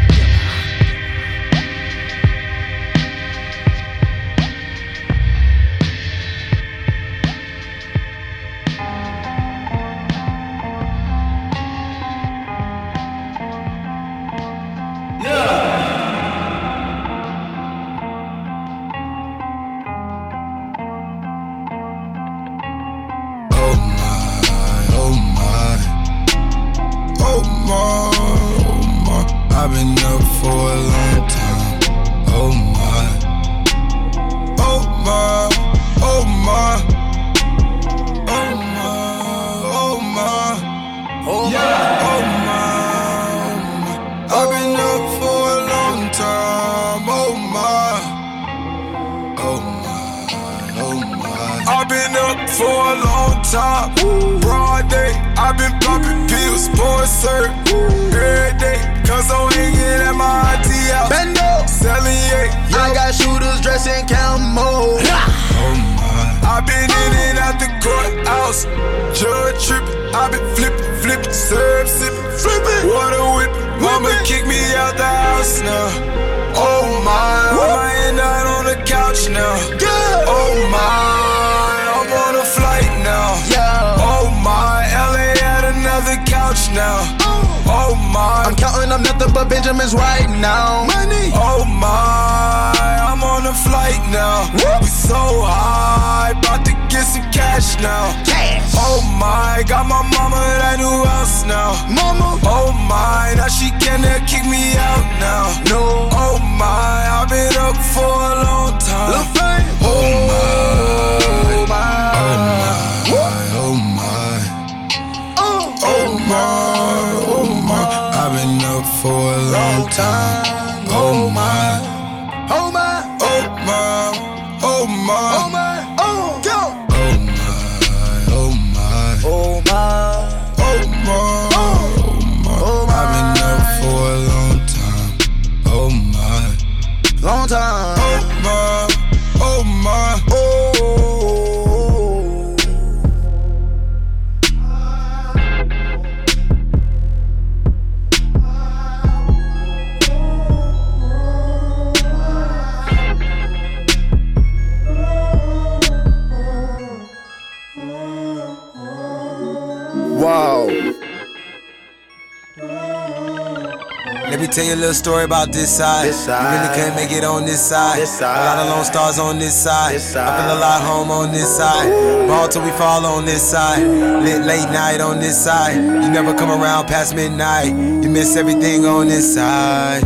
Courthouse. Judge tripping, I've been flipping, flipping, syrup sipping, flipping, water whipping. Mama kick me out the house now. Oh my, I end out on the couch now. Oh my, I'm on a flight now. Oh my, LA at another couch now. Oh my, I'm counting up nothing but Benjamins right now. Money. Oh my, I'm on a flight now. We so high, about to get some cash now. Cash. Oh my, got my mama that new house now. Mama. Oh my, now she cannot kick me out now. No. Oh my, I've been up for a long time. Oh my. Oh my. Oh for a long time. Oh my. Tell you a little story about this side. This side. You really couldn't make it on this side. This side. A lot of lone stars on this side. This I feel a lot home on this side. Ball till we fall on this side. Lit late night on this side. You never come around past midnight. You miss everything on this side.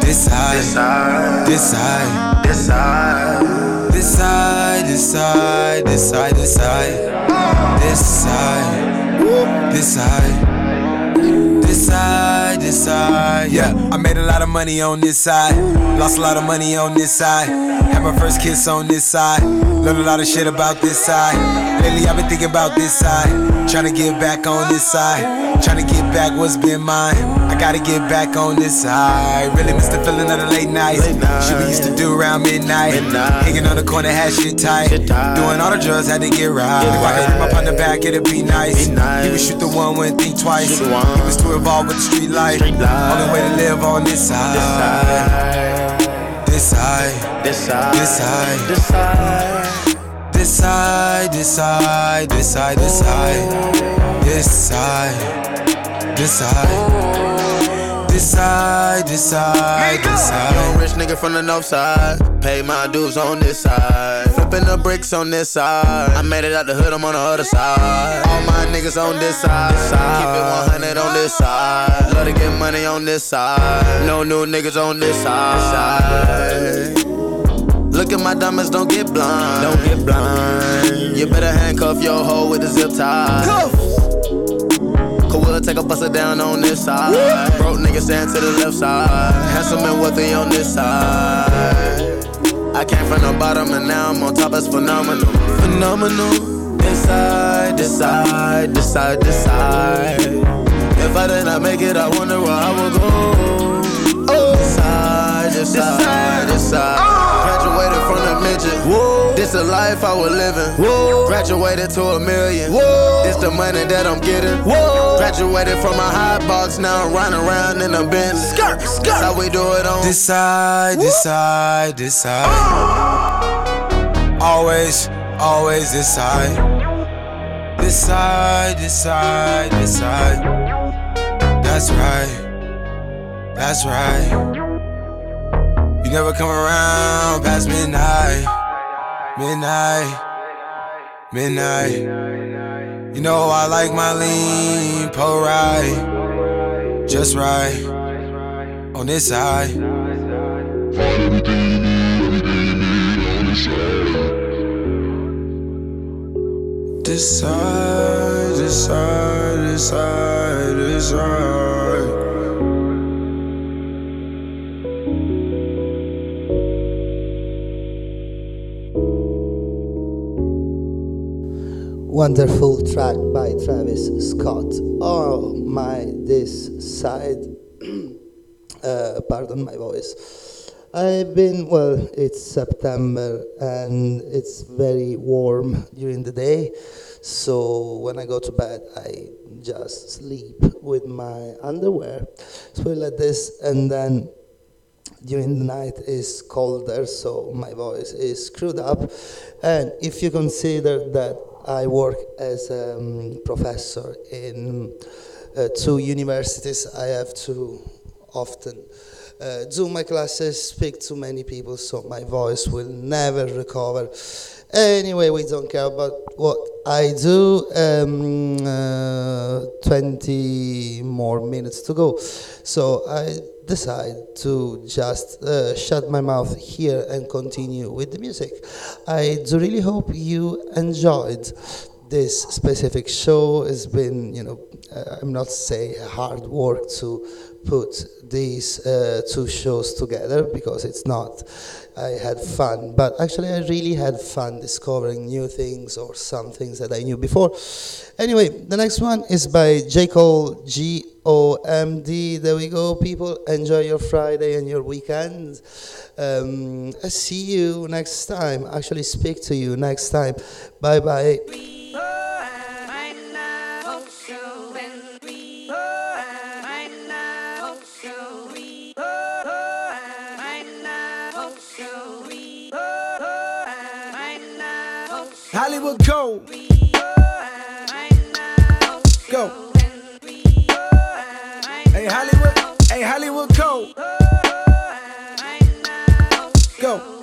This side. This side. This side. This side. This side. This side. This side. This side. This side. This side. This side, yeah. I made a lot of money on this side. Lost a lot of money on this side. Had my first kiss on this side. Learned a lot of shit about this side. Lately, I've been thinking about this side. Trying to get back on this side. Trying to get back what's been mine. I gotta get back on this side. Really miss the feeling of the late nights. Shit we used to do around midnight. Hanging on the corner, had shit tight. Doing all the drugs, had to get right. If I hit him up on the back, it'd be nice. He would shoot the one, wouldn't think twice. He was too involved with the street life. Only way to live on this side. This Decide, Decide. decide, Decide. decide, decide, decide, decide, decide, decide, decide, decide, decide. Young rich nigga from the north side. Pay my dues on this side. Flipping the bricks on this side. I made it out the hood, I'm on the other side. All my niggas on this side. Keep it 100 on this side. Love to get money on this side. No new niggas on this side. Look at my diamonds, don't get blind. Don't get blind. You better handcuff your hoe with a zip tie. Cause we'll take a buster down on this side. Broke nigga stand to the left side. Handsome and wealthy on this side. I came from the bottom and now I'm on top, it's phenomenal. Phenomenal. Decide, decide, decide, decide. If I did not make it, I wonder where I would go. Oh. Decide, decide, decide. Graduated from the midget. This the life I was living. Whoa. Graduated to a million. Whoa. This the money that I'm getting. Whoa. Graduated from a high box, now I'm riding around in a Benz. That's how we do it on. Decide, decide, decide. Always, always decide. Decide, decide, decide. That's right. That's right never come around past midnight. Midnight. Midnight. You know I like my lean, po right. Just right. On this side. Find everything you need, everything you need on this side. This side, this side, this side, this side. Wonderful track by Travis Scott. Oh my, this side. uh, pardon my voice. I've been, well, it's September and it's very warm during the day. So when I go to bed, I just sleep with my underwear. So like this, and then during the night is colder, so my voice is screwed up. And if you consider that I work as a um, professor in uh, two universities, I have to often uh, do my classes, speak to many people, so my voice will never recover. Anyway, we don't care about what I do. Um, uh, 20 more minutes to go. So I decide to just uh, shut my mouth here and continue with the music. I do really hope you enjoyed this specific show. It's been, you know, uh, I'm not say hard work to put these uh, two shows together because it's not. I had fun, but actually, I really had fun discovering new things or some things that I knew before. Anyway, the next one is by J. Cole, G O M D. There we go, people. Enjoy your Friday and your weekend. Um, I see you next time. Actually, speak to you next time. Bye bye. Hollywood go. Go. Hey Hollywood. Hey Hollywood go. Go.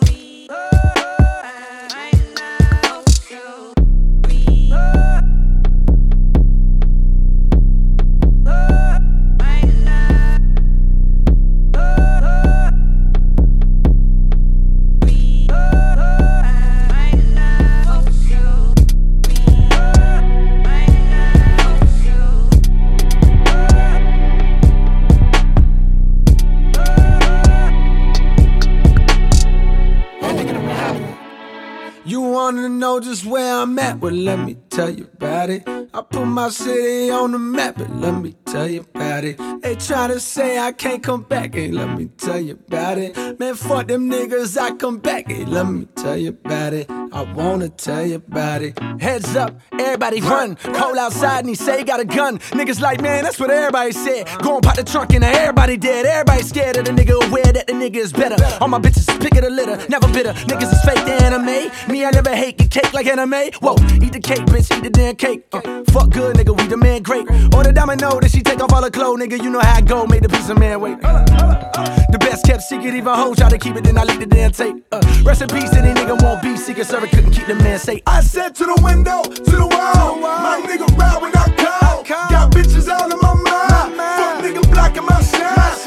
Wanna know just where I'm at? Well, let me tell you about it. I put my city on the map, but let me tell you about it. They try to say I can't come back, hey, let me tell you about it. Man, fuck them niggas, I come back, hey, let me tell you about it. I wanna tell you about it. Heads up, everybody run. Cole outside and he say he got a gun. Niggas like, man, that's what everybody said. Go and pop the trunk and everybody dead. Everybody scared of the nigga, aware that the nigga is better. All my bitches pick of the litter, never bitter. Niggas is fake the anime. Me, I never hate get cake like anime. Whoa, eat the cake, bitch, eat the damn cake. Uh, fuck good, nigga, we the man great. Order domino, then she take off all her clothes, nigga. You know how I go, made the piece of man wait. The best kept secret, even hoes try to keep it, then I leak the damn tape. Uh, rest in peace, any nigga won't be secret server, couldn't keep the man safe. I said to the window, to the wall, my nigga ride when I call. Got bitches all in my mind, fuck nigga blocking my shine.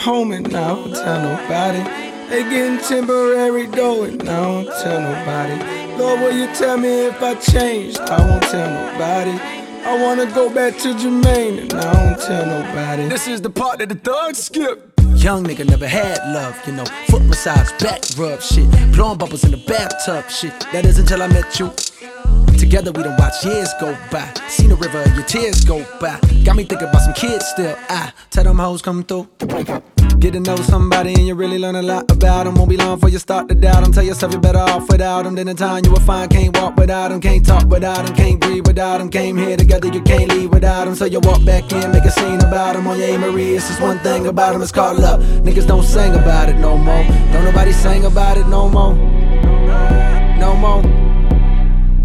Home and I don't tell nobody. They getting temporary dough and I don't tell nobody. Lord, will you tell me if I changed? I won't tell nobody. I wanna go back to Jermaine and I don't tell nobody. This is the part that the thugs skip. Young nigga never had love, you know. Foot massage, back rub shit. Blowing bubbles in the bathtub shit. That is until I met you. Together we done watch years go by. Seen the river, your tears go by. Got me thinking about some kids still. I tell them hoes come through. Get to know somebody and you really learn a lot about them. Won't be long before you start to doubt them. Tell yourself you're better off without them. Then in time you will find can't walk without them. Can't talk without them. Can't breathe without them. Came here together, you can't leave without them. So you walk back in, make a scene about them. On your. Marie, it's just one thing about them. It's called love. Niggas don't sing about it no more. Don't nobody sing about it no more. No more.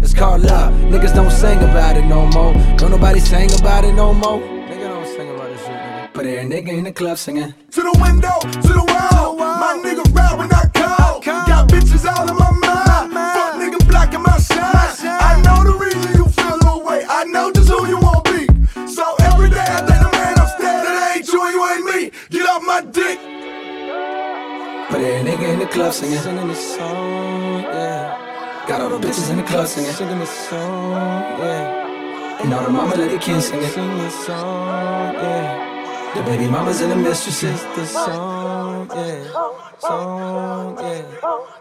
It's called love. Niggas don't sing about it no more. Don't nobody sing about it no more. Nigga don't sing about this shit, nigga. But every nigga in the club singing. To the window, to the wall. My nigga ride when I call. Got bitches all in my mind. Fuck nigga blocking my shine. I know the reason you feel the way. I know just who you want be. So every day I thank the man upstairs that ain't you and you ain't me. Get off my dick. But every nigga in the club singing. Singing this song, yeah. Got all the bitches in the club singing. Singing this song, yeah. And all the mama let the kids singing. Sing this song, yeah. The baby mamas and the mistresses. The song, yeah. Song, yeah.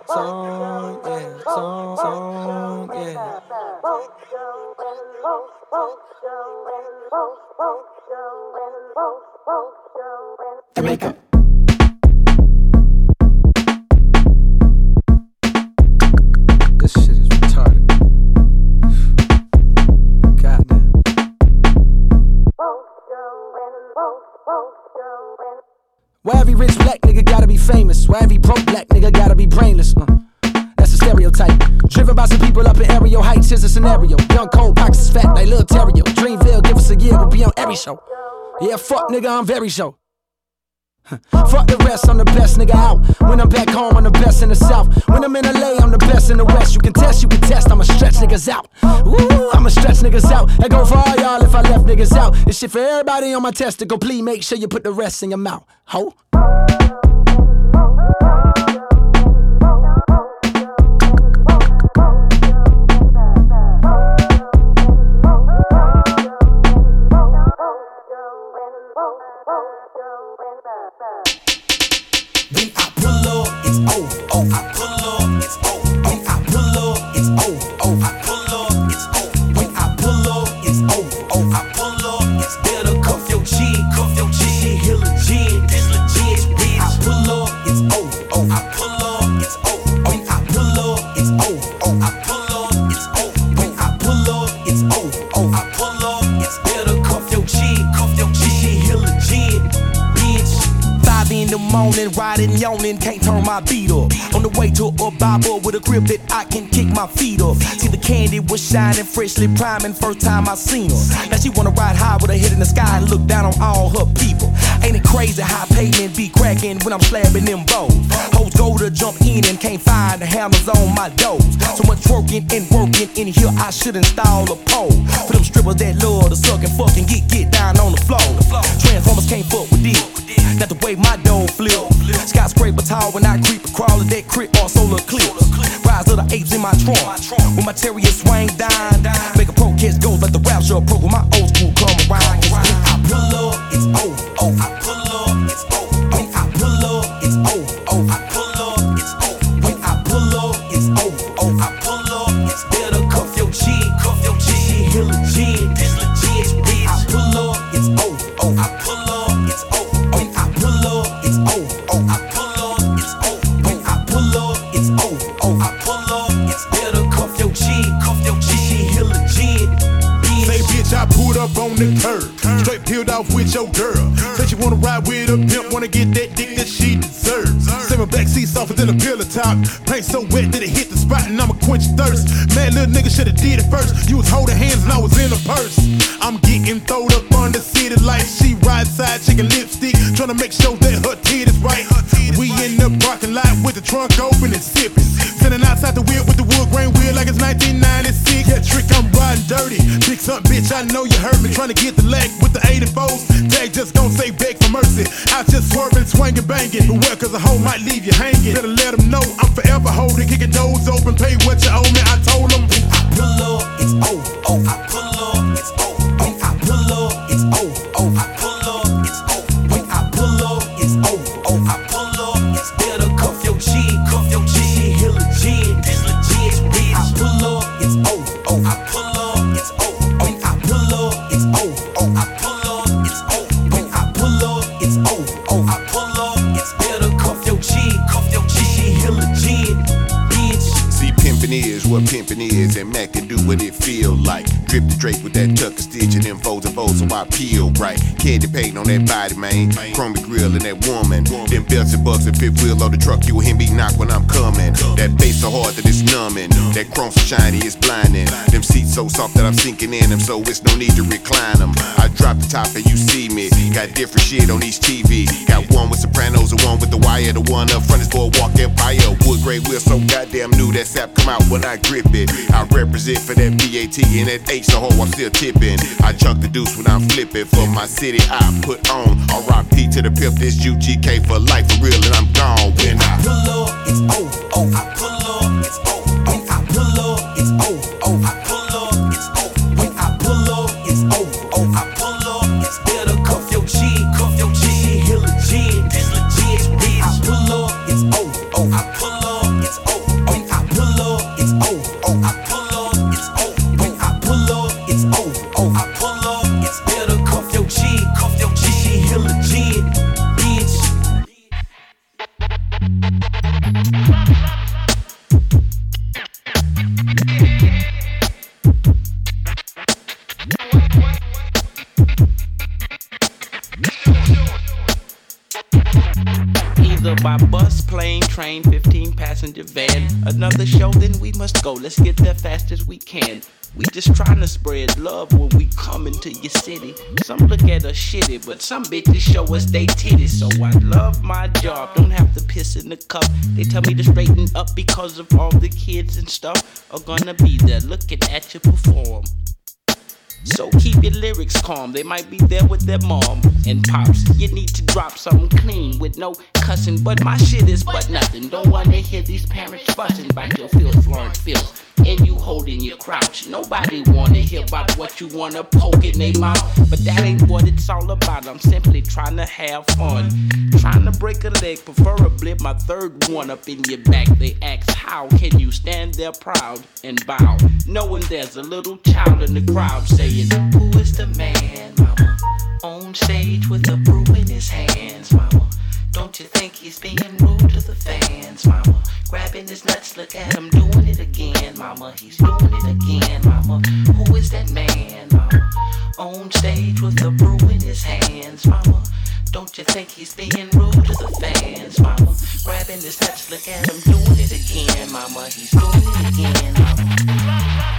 Song, yeah. Song, song, yeah. Jamaica. This Why every rich black nigga gotta be famous? Why every broke black nigga gotta be brainless? Uh, that's a stereotype. Driven by some people up in aerial heights. Here's a scenario. Young Cole pockets is fat like Lil Terio. Dreamville, give us a year, we'll be on every show. Yeah, fuck nigga, I'm very show. Fuck the rest, I'm the best nigga out. When I'm back home, I'm the best in the south. When I'm in LA, I'm the best in the west. You can test, you can test, I'ma stretch niggas out. Woo, I'ma stretch niggas out. I go for all y'all if I left niggas out. This shit for everybody on my testicle. Please make sure you put the rest in your mouth. Ho. Shining, freshly priming, first time I seen her. Now she wanna ride high with her head in the sky and look down on all her people. Ain't it crazy how pavement be cracking when I'm slapping them bows? Hoes go to jump in and can't find the handles on my doors. So much working and working in here, I should install a pole. For them strippers that love to suck and fuck and get, get down on the floor. Transformers can't fuck with this. Not the way my dome flip. Skyscraper tall when I creep across that crit or solar clips. Rise trunk. With my terrier swing down, make a pro kids goes like the rap show pro with my old pillow. Paint so wet that it hit the spot and I'ma quench thirst. Mad little nigga should've did it first. You was holding hands and I was in the purse. I pull up, it's better cuff your chin, cuff your chin. She here legit, this legit, bitch. I pull up, it's over. I pull up, it's over. I pull up, it's over. I pull up, it's over. I pull up, it's cuff your chin, cuff your chin. She. See, pimpin' is what pimpin' is, and Mac can do what it feel like. Drip the drape with that tucker stitch and them folds and folds, so I peel right. Candy paint on that body, man. Fifth wheel on the truck, you will hear me knock when I'm coming. That bass so hard that it's numbing. That chrome so shiny it's blinding. Them seats so soft that I'm sinking in them, so it's no need to recline them. I drop the top and you see me. Got different shit on each TV. Got one with sopranos and one with the wire. The one up front is Boardwalk Empire. Wood grain wheel so goddamn new that sap come out when I grip it. I represent for that VAT and that H so I'm still tipping. I chunk the deuce when I'm flipping for my city. I put on RIP to the pimp. This UGK for life for real, and I'm gone when I pull up. It's over. Oh, passenger van. Another show, then we must go. Let's get there fast as we can. We just trying to spread love when we come into your city. Some look at us shitty, but some bitches show us they titties. So I love my job, don't have to piss in the cup. They tell me to straighten up because of all the kids and stuff are gonna be there looking at you perform. So keep your lyrics calm. They might be there with their mom and pops. You need to drop something clean with no cussing. But my shit is but nothing. Don't wanna hear these parents fussing about your filth, Florence filth. And you holding your crouch. Nobody wanna hear about what you wanna poke in their mouth. But that ain't what it's all about. I'm simply trying to have fun. Trying to break a leg, preferably my third one up in your back. They ask, How can you stand there proud and bow? Knowing there's a little child in the crowd saying, Who is the man, mama? On stage with a brew in his hands, mama. Don't you think he's being rude to the fans, mama? Grabbing his nuts, look at him doing it again, mama. He's doing it again, mama. Who is that man, mama? On stage with a brew in his hands, mama. Don't you think he's being rude to the fans, mama? Grabbing his nuts, look at him doing it again, mama. He's doing it again, mama.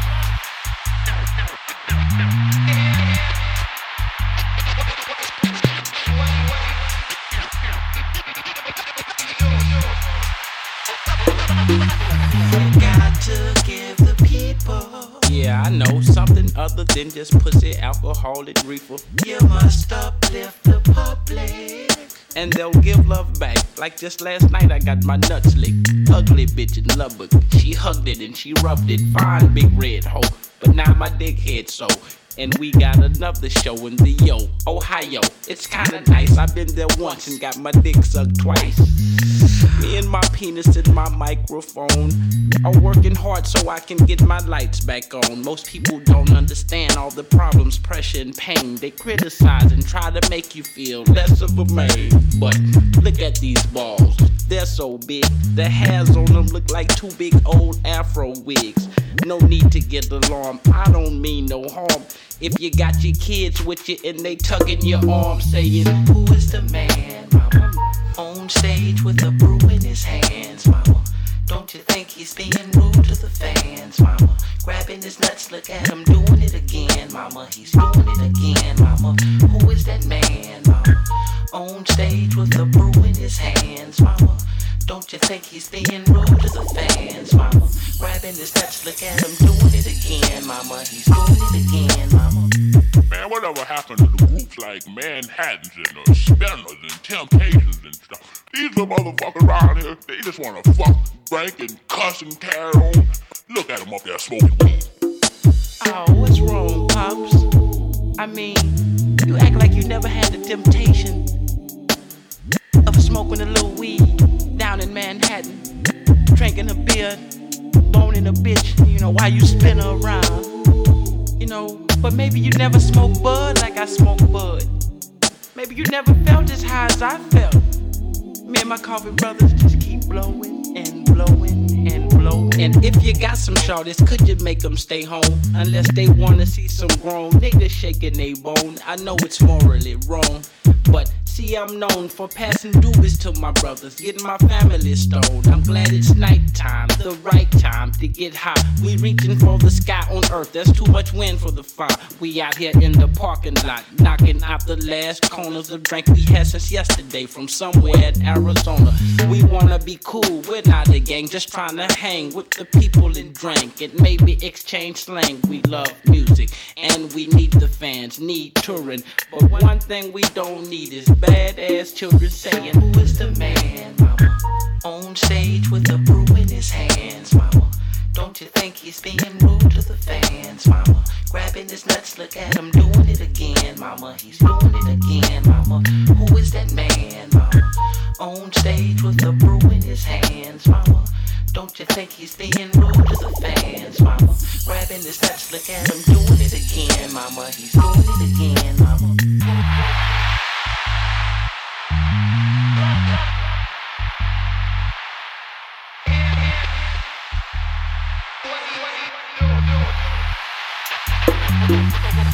Other than just pussy, alcohol, and reefer. You must uplift the public. and they'll give love back. Like just last night, I got my nuts licked. Ugly bitch in Lubbock. She hugged it and she rubbed it. Fine, big red hoe. But now my dick head so. And we got another show in the yo, Ohio. It's kinda nice. I've been there once and got my dick sucked twice. Me and my penis and my microphone are working hard so I can get my lights back on. Most people don't understand all the problems, pressure, and pain. They criticize and try to make you feel less of a man. But look at these balls, they're so big. The hairs on them look like two big old afro wigs. No need to get alarmed, I don't mean no harm. If you got your kids with you and they tugging your arm, saying, Who is the man, mama? On stage with a brew in his hands, mama. Don't you think he's being rude to the fans, mama? Grabbing his nuts, look at him doing it again, mama. He's doing it again, mama. Who is that man, mama? On stage with a brew in his hands, mama. Don't you think he's being rude to the fans, mama? Grabbing his nuts, look at him doing it again, mama. He's doing it again, mama. Man, whatever happened to the groups like Manhattans and uh, the Spinners and Temptations and stuff? These little motherfuckers around here, they just wanna fuck, drink, and cuss and carry on. Look at them up there smoking weed. Oh, what's wrong, Pops? I mean, you act like you never had the temptation of smoking a little weed down in Manhattan, drinking a beer, boning a bitch, you know, while you spin around. You know, but maybe you never smoked bud like I smoked bud. Maybe you never felt as high as I felt. Me and my coffee brothers just keep blowing and blowing and blowing. And if you got some shorties, could you make them stay home? Unless they wanna see some grown niggas shaking they bone. I know it's morally wrong, but see, I'm known for passing doobies to my brothers, getting my family stoned. I'm glad it's nighttime, the right time to get high. We reaching for the sky on earth, there's too much wind for the fire. We out here in the parking lot, knocking out the last corners of drink we had since yesterday from somewhere in Arizona. We wanna be cool, we're not a gang, just trying to hang with the people and drink and maybe exchange slang. We love music and we need the fans, need touring. But one thing we don't need is badass children saying, Who is the man, mama? On stage with a brew in his hands, mama. Don't you think he's being rude to the fans, mama? Grabbing his nuts, look at him doing it again, mama. He's doing it again, mama. Who is that man, mama? On stage with a brew in his hands, mama. Don't you think he's being rude to the fans, mama? Grabbing his nuts, look at him doing it again, mama. He's doing it again, mama.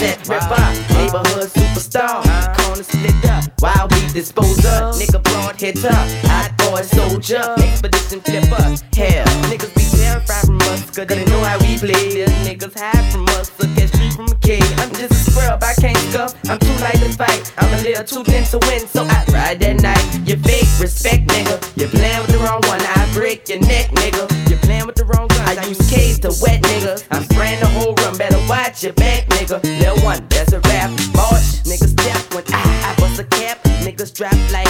set rip up. Neighborhood superstar. Corner split up. Wild beat disposed up. Nigga broad hit up. Hot boy soldier. Expedition flipper. Hell, niggas be terrified from us. Cause they know how we play. Them niggas hide from us. At street from a kid. I'm just a scrub. I can't scuff. I'm too light to fight. I'm a little too thin to win. So I ride that night. You fake respect, nigga. You playing with the wrong one. I break your neck, nigga. You playing with the wrong gun. I use K's to wet nigga. I'm spraying the whole room. Better watch your back, nigga. Little one, that's a rap. March, niggas step when I, I bust a cap. Niggas drop like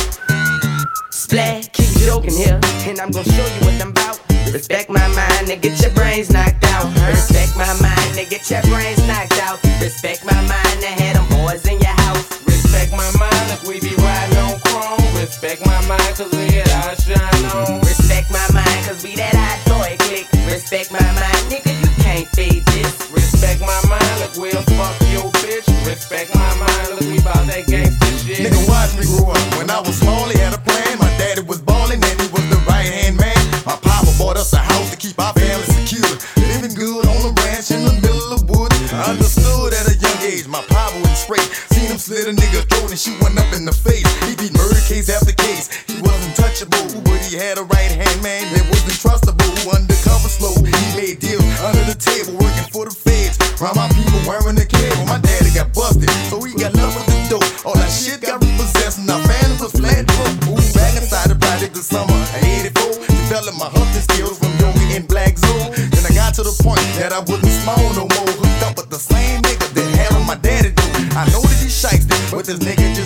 splat. Keep joking here, and I'm gonna show you. Respect my mind and get your brains knocked out. Respect my mind and get your brains knocked out. Respect my mind and have them boys in your house. Respect my mind if we be riding on chrome. Respect my mind cause we get our shine on. Respect my mind cause we that hot boy click. Respect my mind, nigga, you can't fade this. Respect my mind if we'll fuck your bitch. Respect my mind if we bout that gangsta shit. Nigga, watch me grow up. A nigga throwing and shooting up in the face. He beat murder case after case. He wasn't touchable, but he had a right hand man that wasn't trustable. Undercover slow, he made deals under the table, working for the feds. Round my people wearing the cable. My daddy got busted, so he got love with the dope. All that shit got repossessed, and our family was flat broke. Moved back inside the project this summer of 84. Developed my hunting skills from Yogi in Black Zone. Then I got to the point that I wasn't this nigga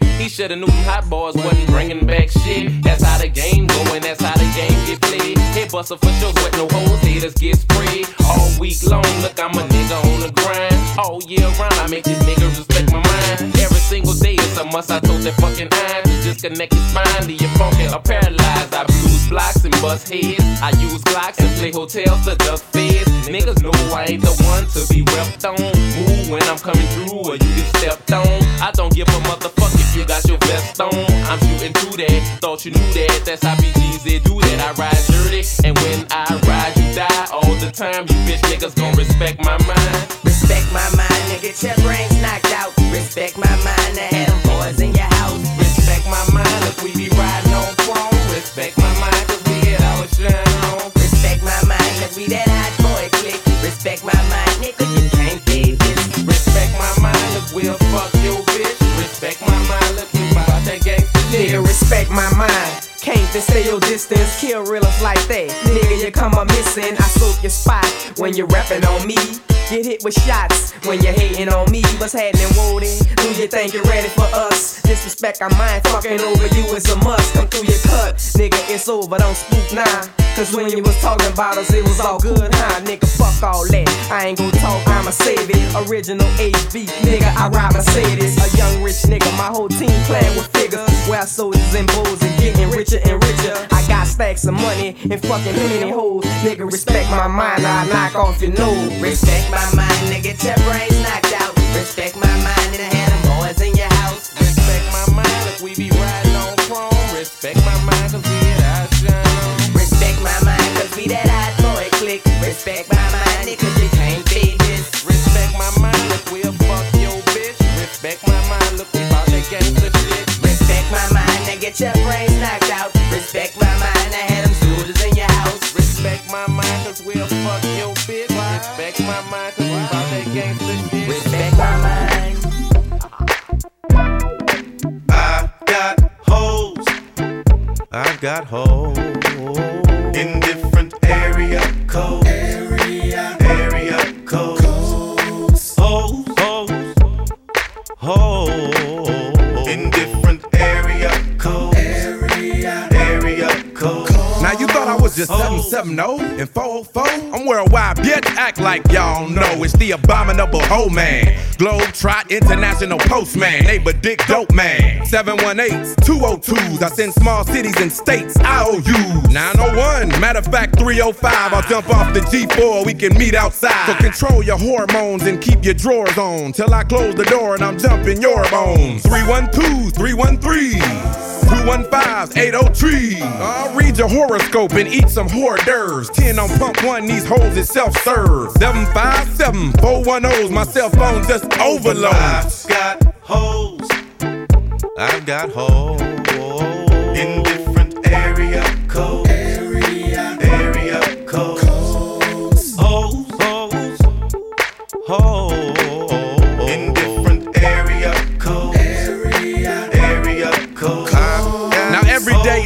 He shoulda knew hot boys wasn't bringing back shit. That's how the game going, that's how the game get played. Hit buster for sure, with no holes, haters get sprayed. All week long, look, I'm a nigga on the grind. All year round, I make this nigga respect my mind. Every single day, it's a must. I told that fucking iron to disconnect his spine. Leave your or paralyzed. I blues blocks and bust heads. I use Glocks and play hotels to duck feds. Niggas know I ain't the one to be repped on. Move when I'm coming through or you get stepped on. I don't give a motherfucker Thought you knew that. That's how BGs they do that. I ride dirty. And when I ride, you die all the time. You bitch niggas gon' respect my come a missing. I soak your spot when you're rapping on me. Get hit with shots when you're hating on me. What's happening, Woody? You think you're ready for us? Disrespect our mind, fucking over you is a must. Come through your cut, nigga, it's over, don't spook now. Cause when you was talking about us, it was all good, huh? Nigga, fuck all that. I ain't gon' talk, I'ma save it. Original HB, nigga, I ride Mercedes. A young rich nigga, my whole team playing with figures. Where soldiers and bulls and getting richer and richer. I got stacks of money and fucking many hoes. Nigga, respect my mind, I knock off your nose. Respect my mind, nigga, your brains knocked out. Respect my Act like y'all know it's the abominable hoe man. Globe Trot International Postman, neighbor Dick Dope Man. 718s, 202s. I send small cities and states IOUs. 901, matter of fact 305. I'll jump off the G4, we can meet outside. So control your hormones and keep your drawers on till I close the door and I'm jumping your bones. 312s, 313s. 215s, 803. I'll read your horoscope and eat some hors d'oeuvres. 10 on pump one, these hoes is self serve. 757 410s, my cell phone just overloads. I've got hoes. I've got hoes in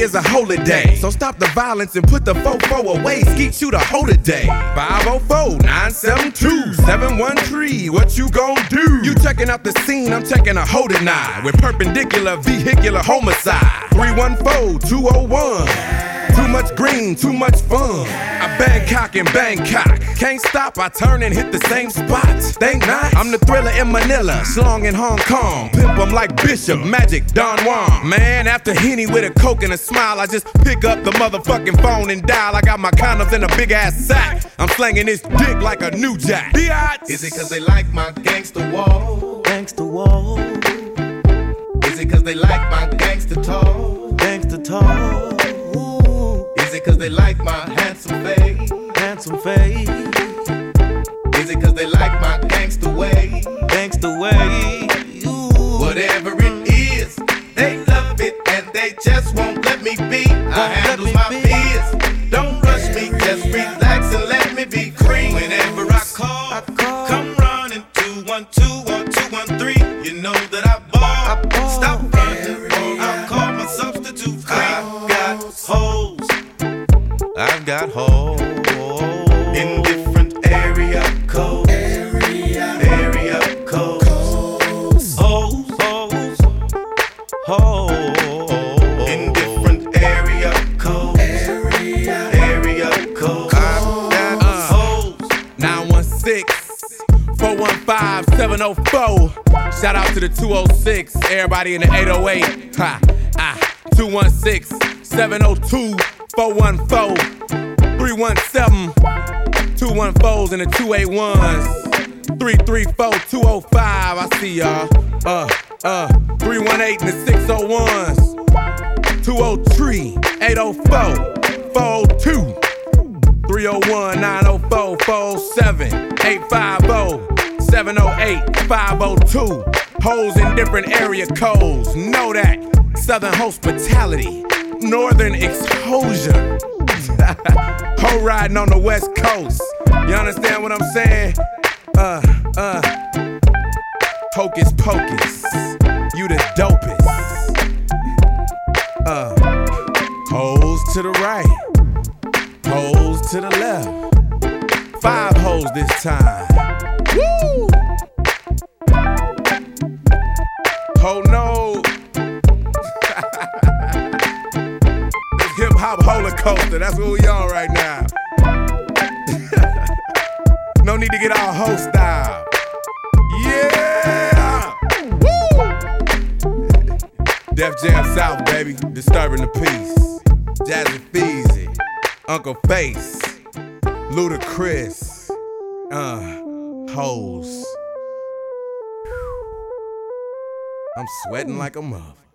is a holiday, so stop the violence and put the fofo away. Skeet shoot a holiday. 504-972-713. What you gon' do? You checking out the scene, I'm checking a holding eye with perpendicular vehicular homicide. 314-201. Too much green, too much fun. I Bangkok and Bangkok. Can't stop, I turn and hit the same spots. They not. I'm the thriller in Manila, slong in Hong Kong. Pimp 'em like Bishop, Magic, Don Juan. Man, after Henny with a coke and a smile, I just pick up the motherfucking phone and dial. I got my condoms in a big ass sack. I'm slanging this dick like a new jack. Biatch. Is it cause they like my gangster wall? Gangster wall. Is it cause they like my gangster talk? Gangster talk. Is it cause they like my handsome face? Handsome face. Is it cause they like my gangster way? Gangster way. Whatever it is, they love Everybody in the 808. Ha, ah. 216 702 414 317 214s and the 281s. 334 205. I see y'all. Uh, uh. 318 and the 601s. 203 804 402. 301 904 407 850 708 502. Holes in different area codes. Know that. Southern hospitality. Northern exposure. Ho riding on the west coast. You understand what I'm saying? Uh, uh. Hocus pocus. You the dopest. Uh. Holes to the right. Holes to the left. Five holes this time. Woo! Oh no. Hip hop coaster. That's what we on right now. no need to get all ho style. Yeah. Woo! Def Jam South, baby. Disturbing the peace. Jazzy Feezy. Uncle Face. Ludacris. Uh, hoes. I'm sweating like a muff.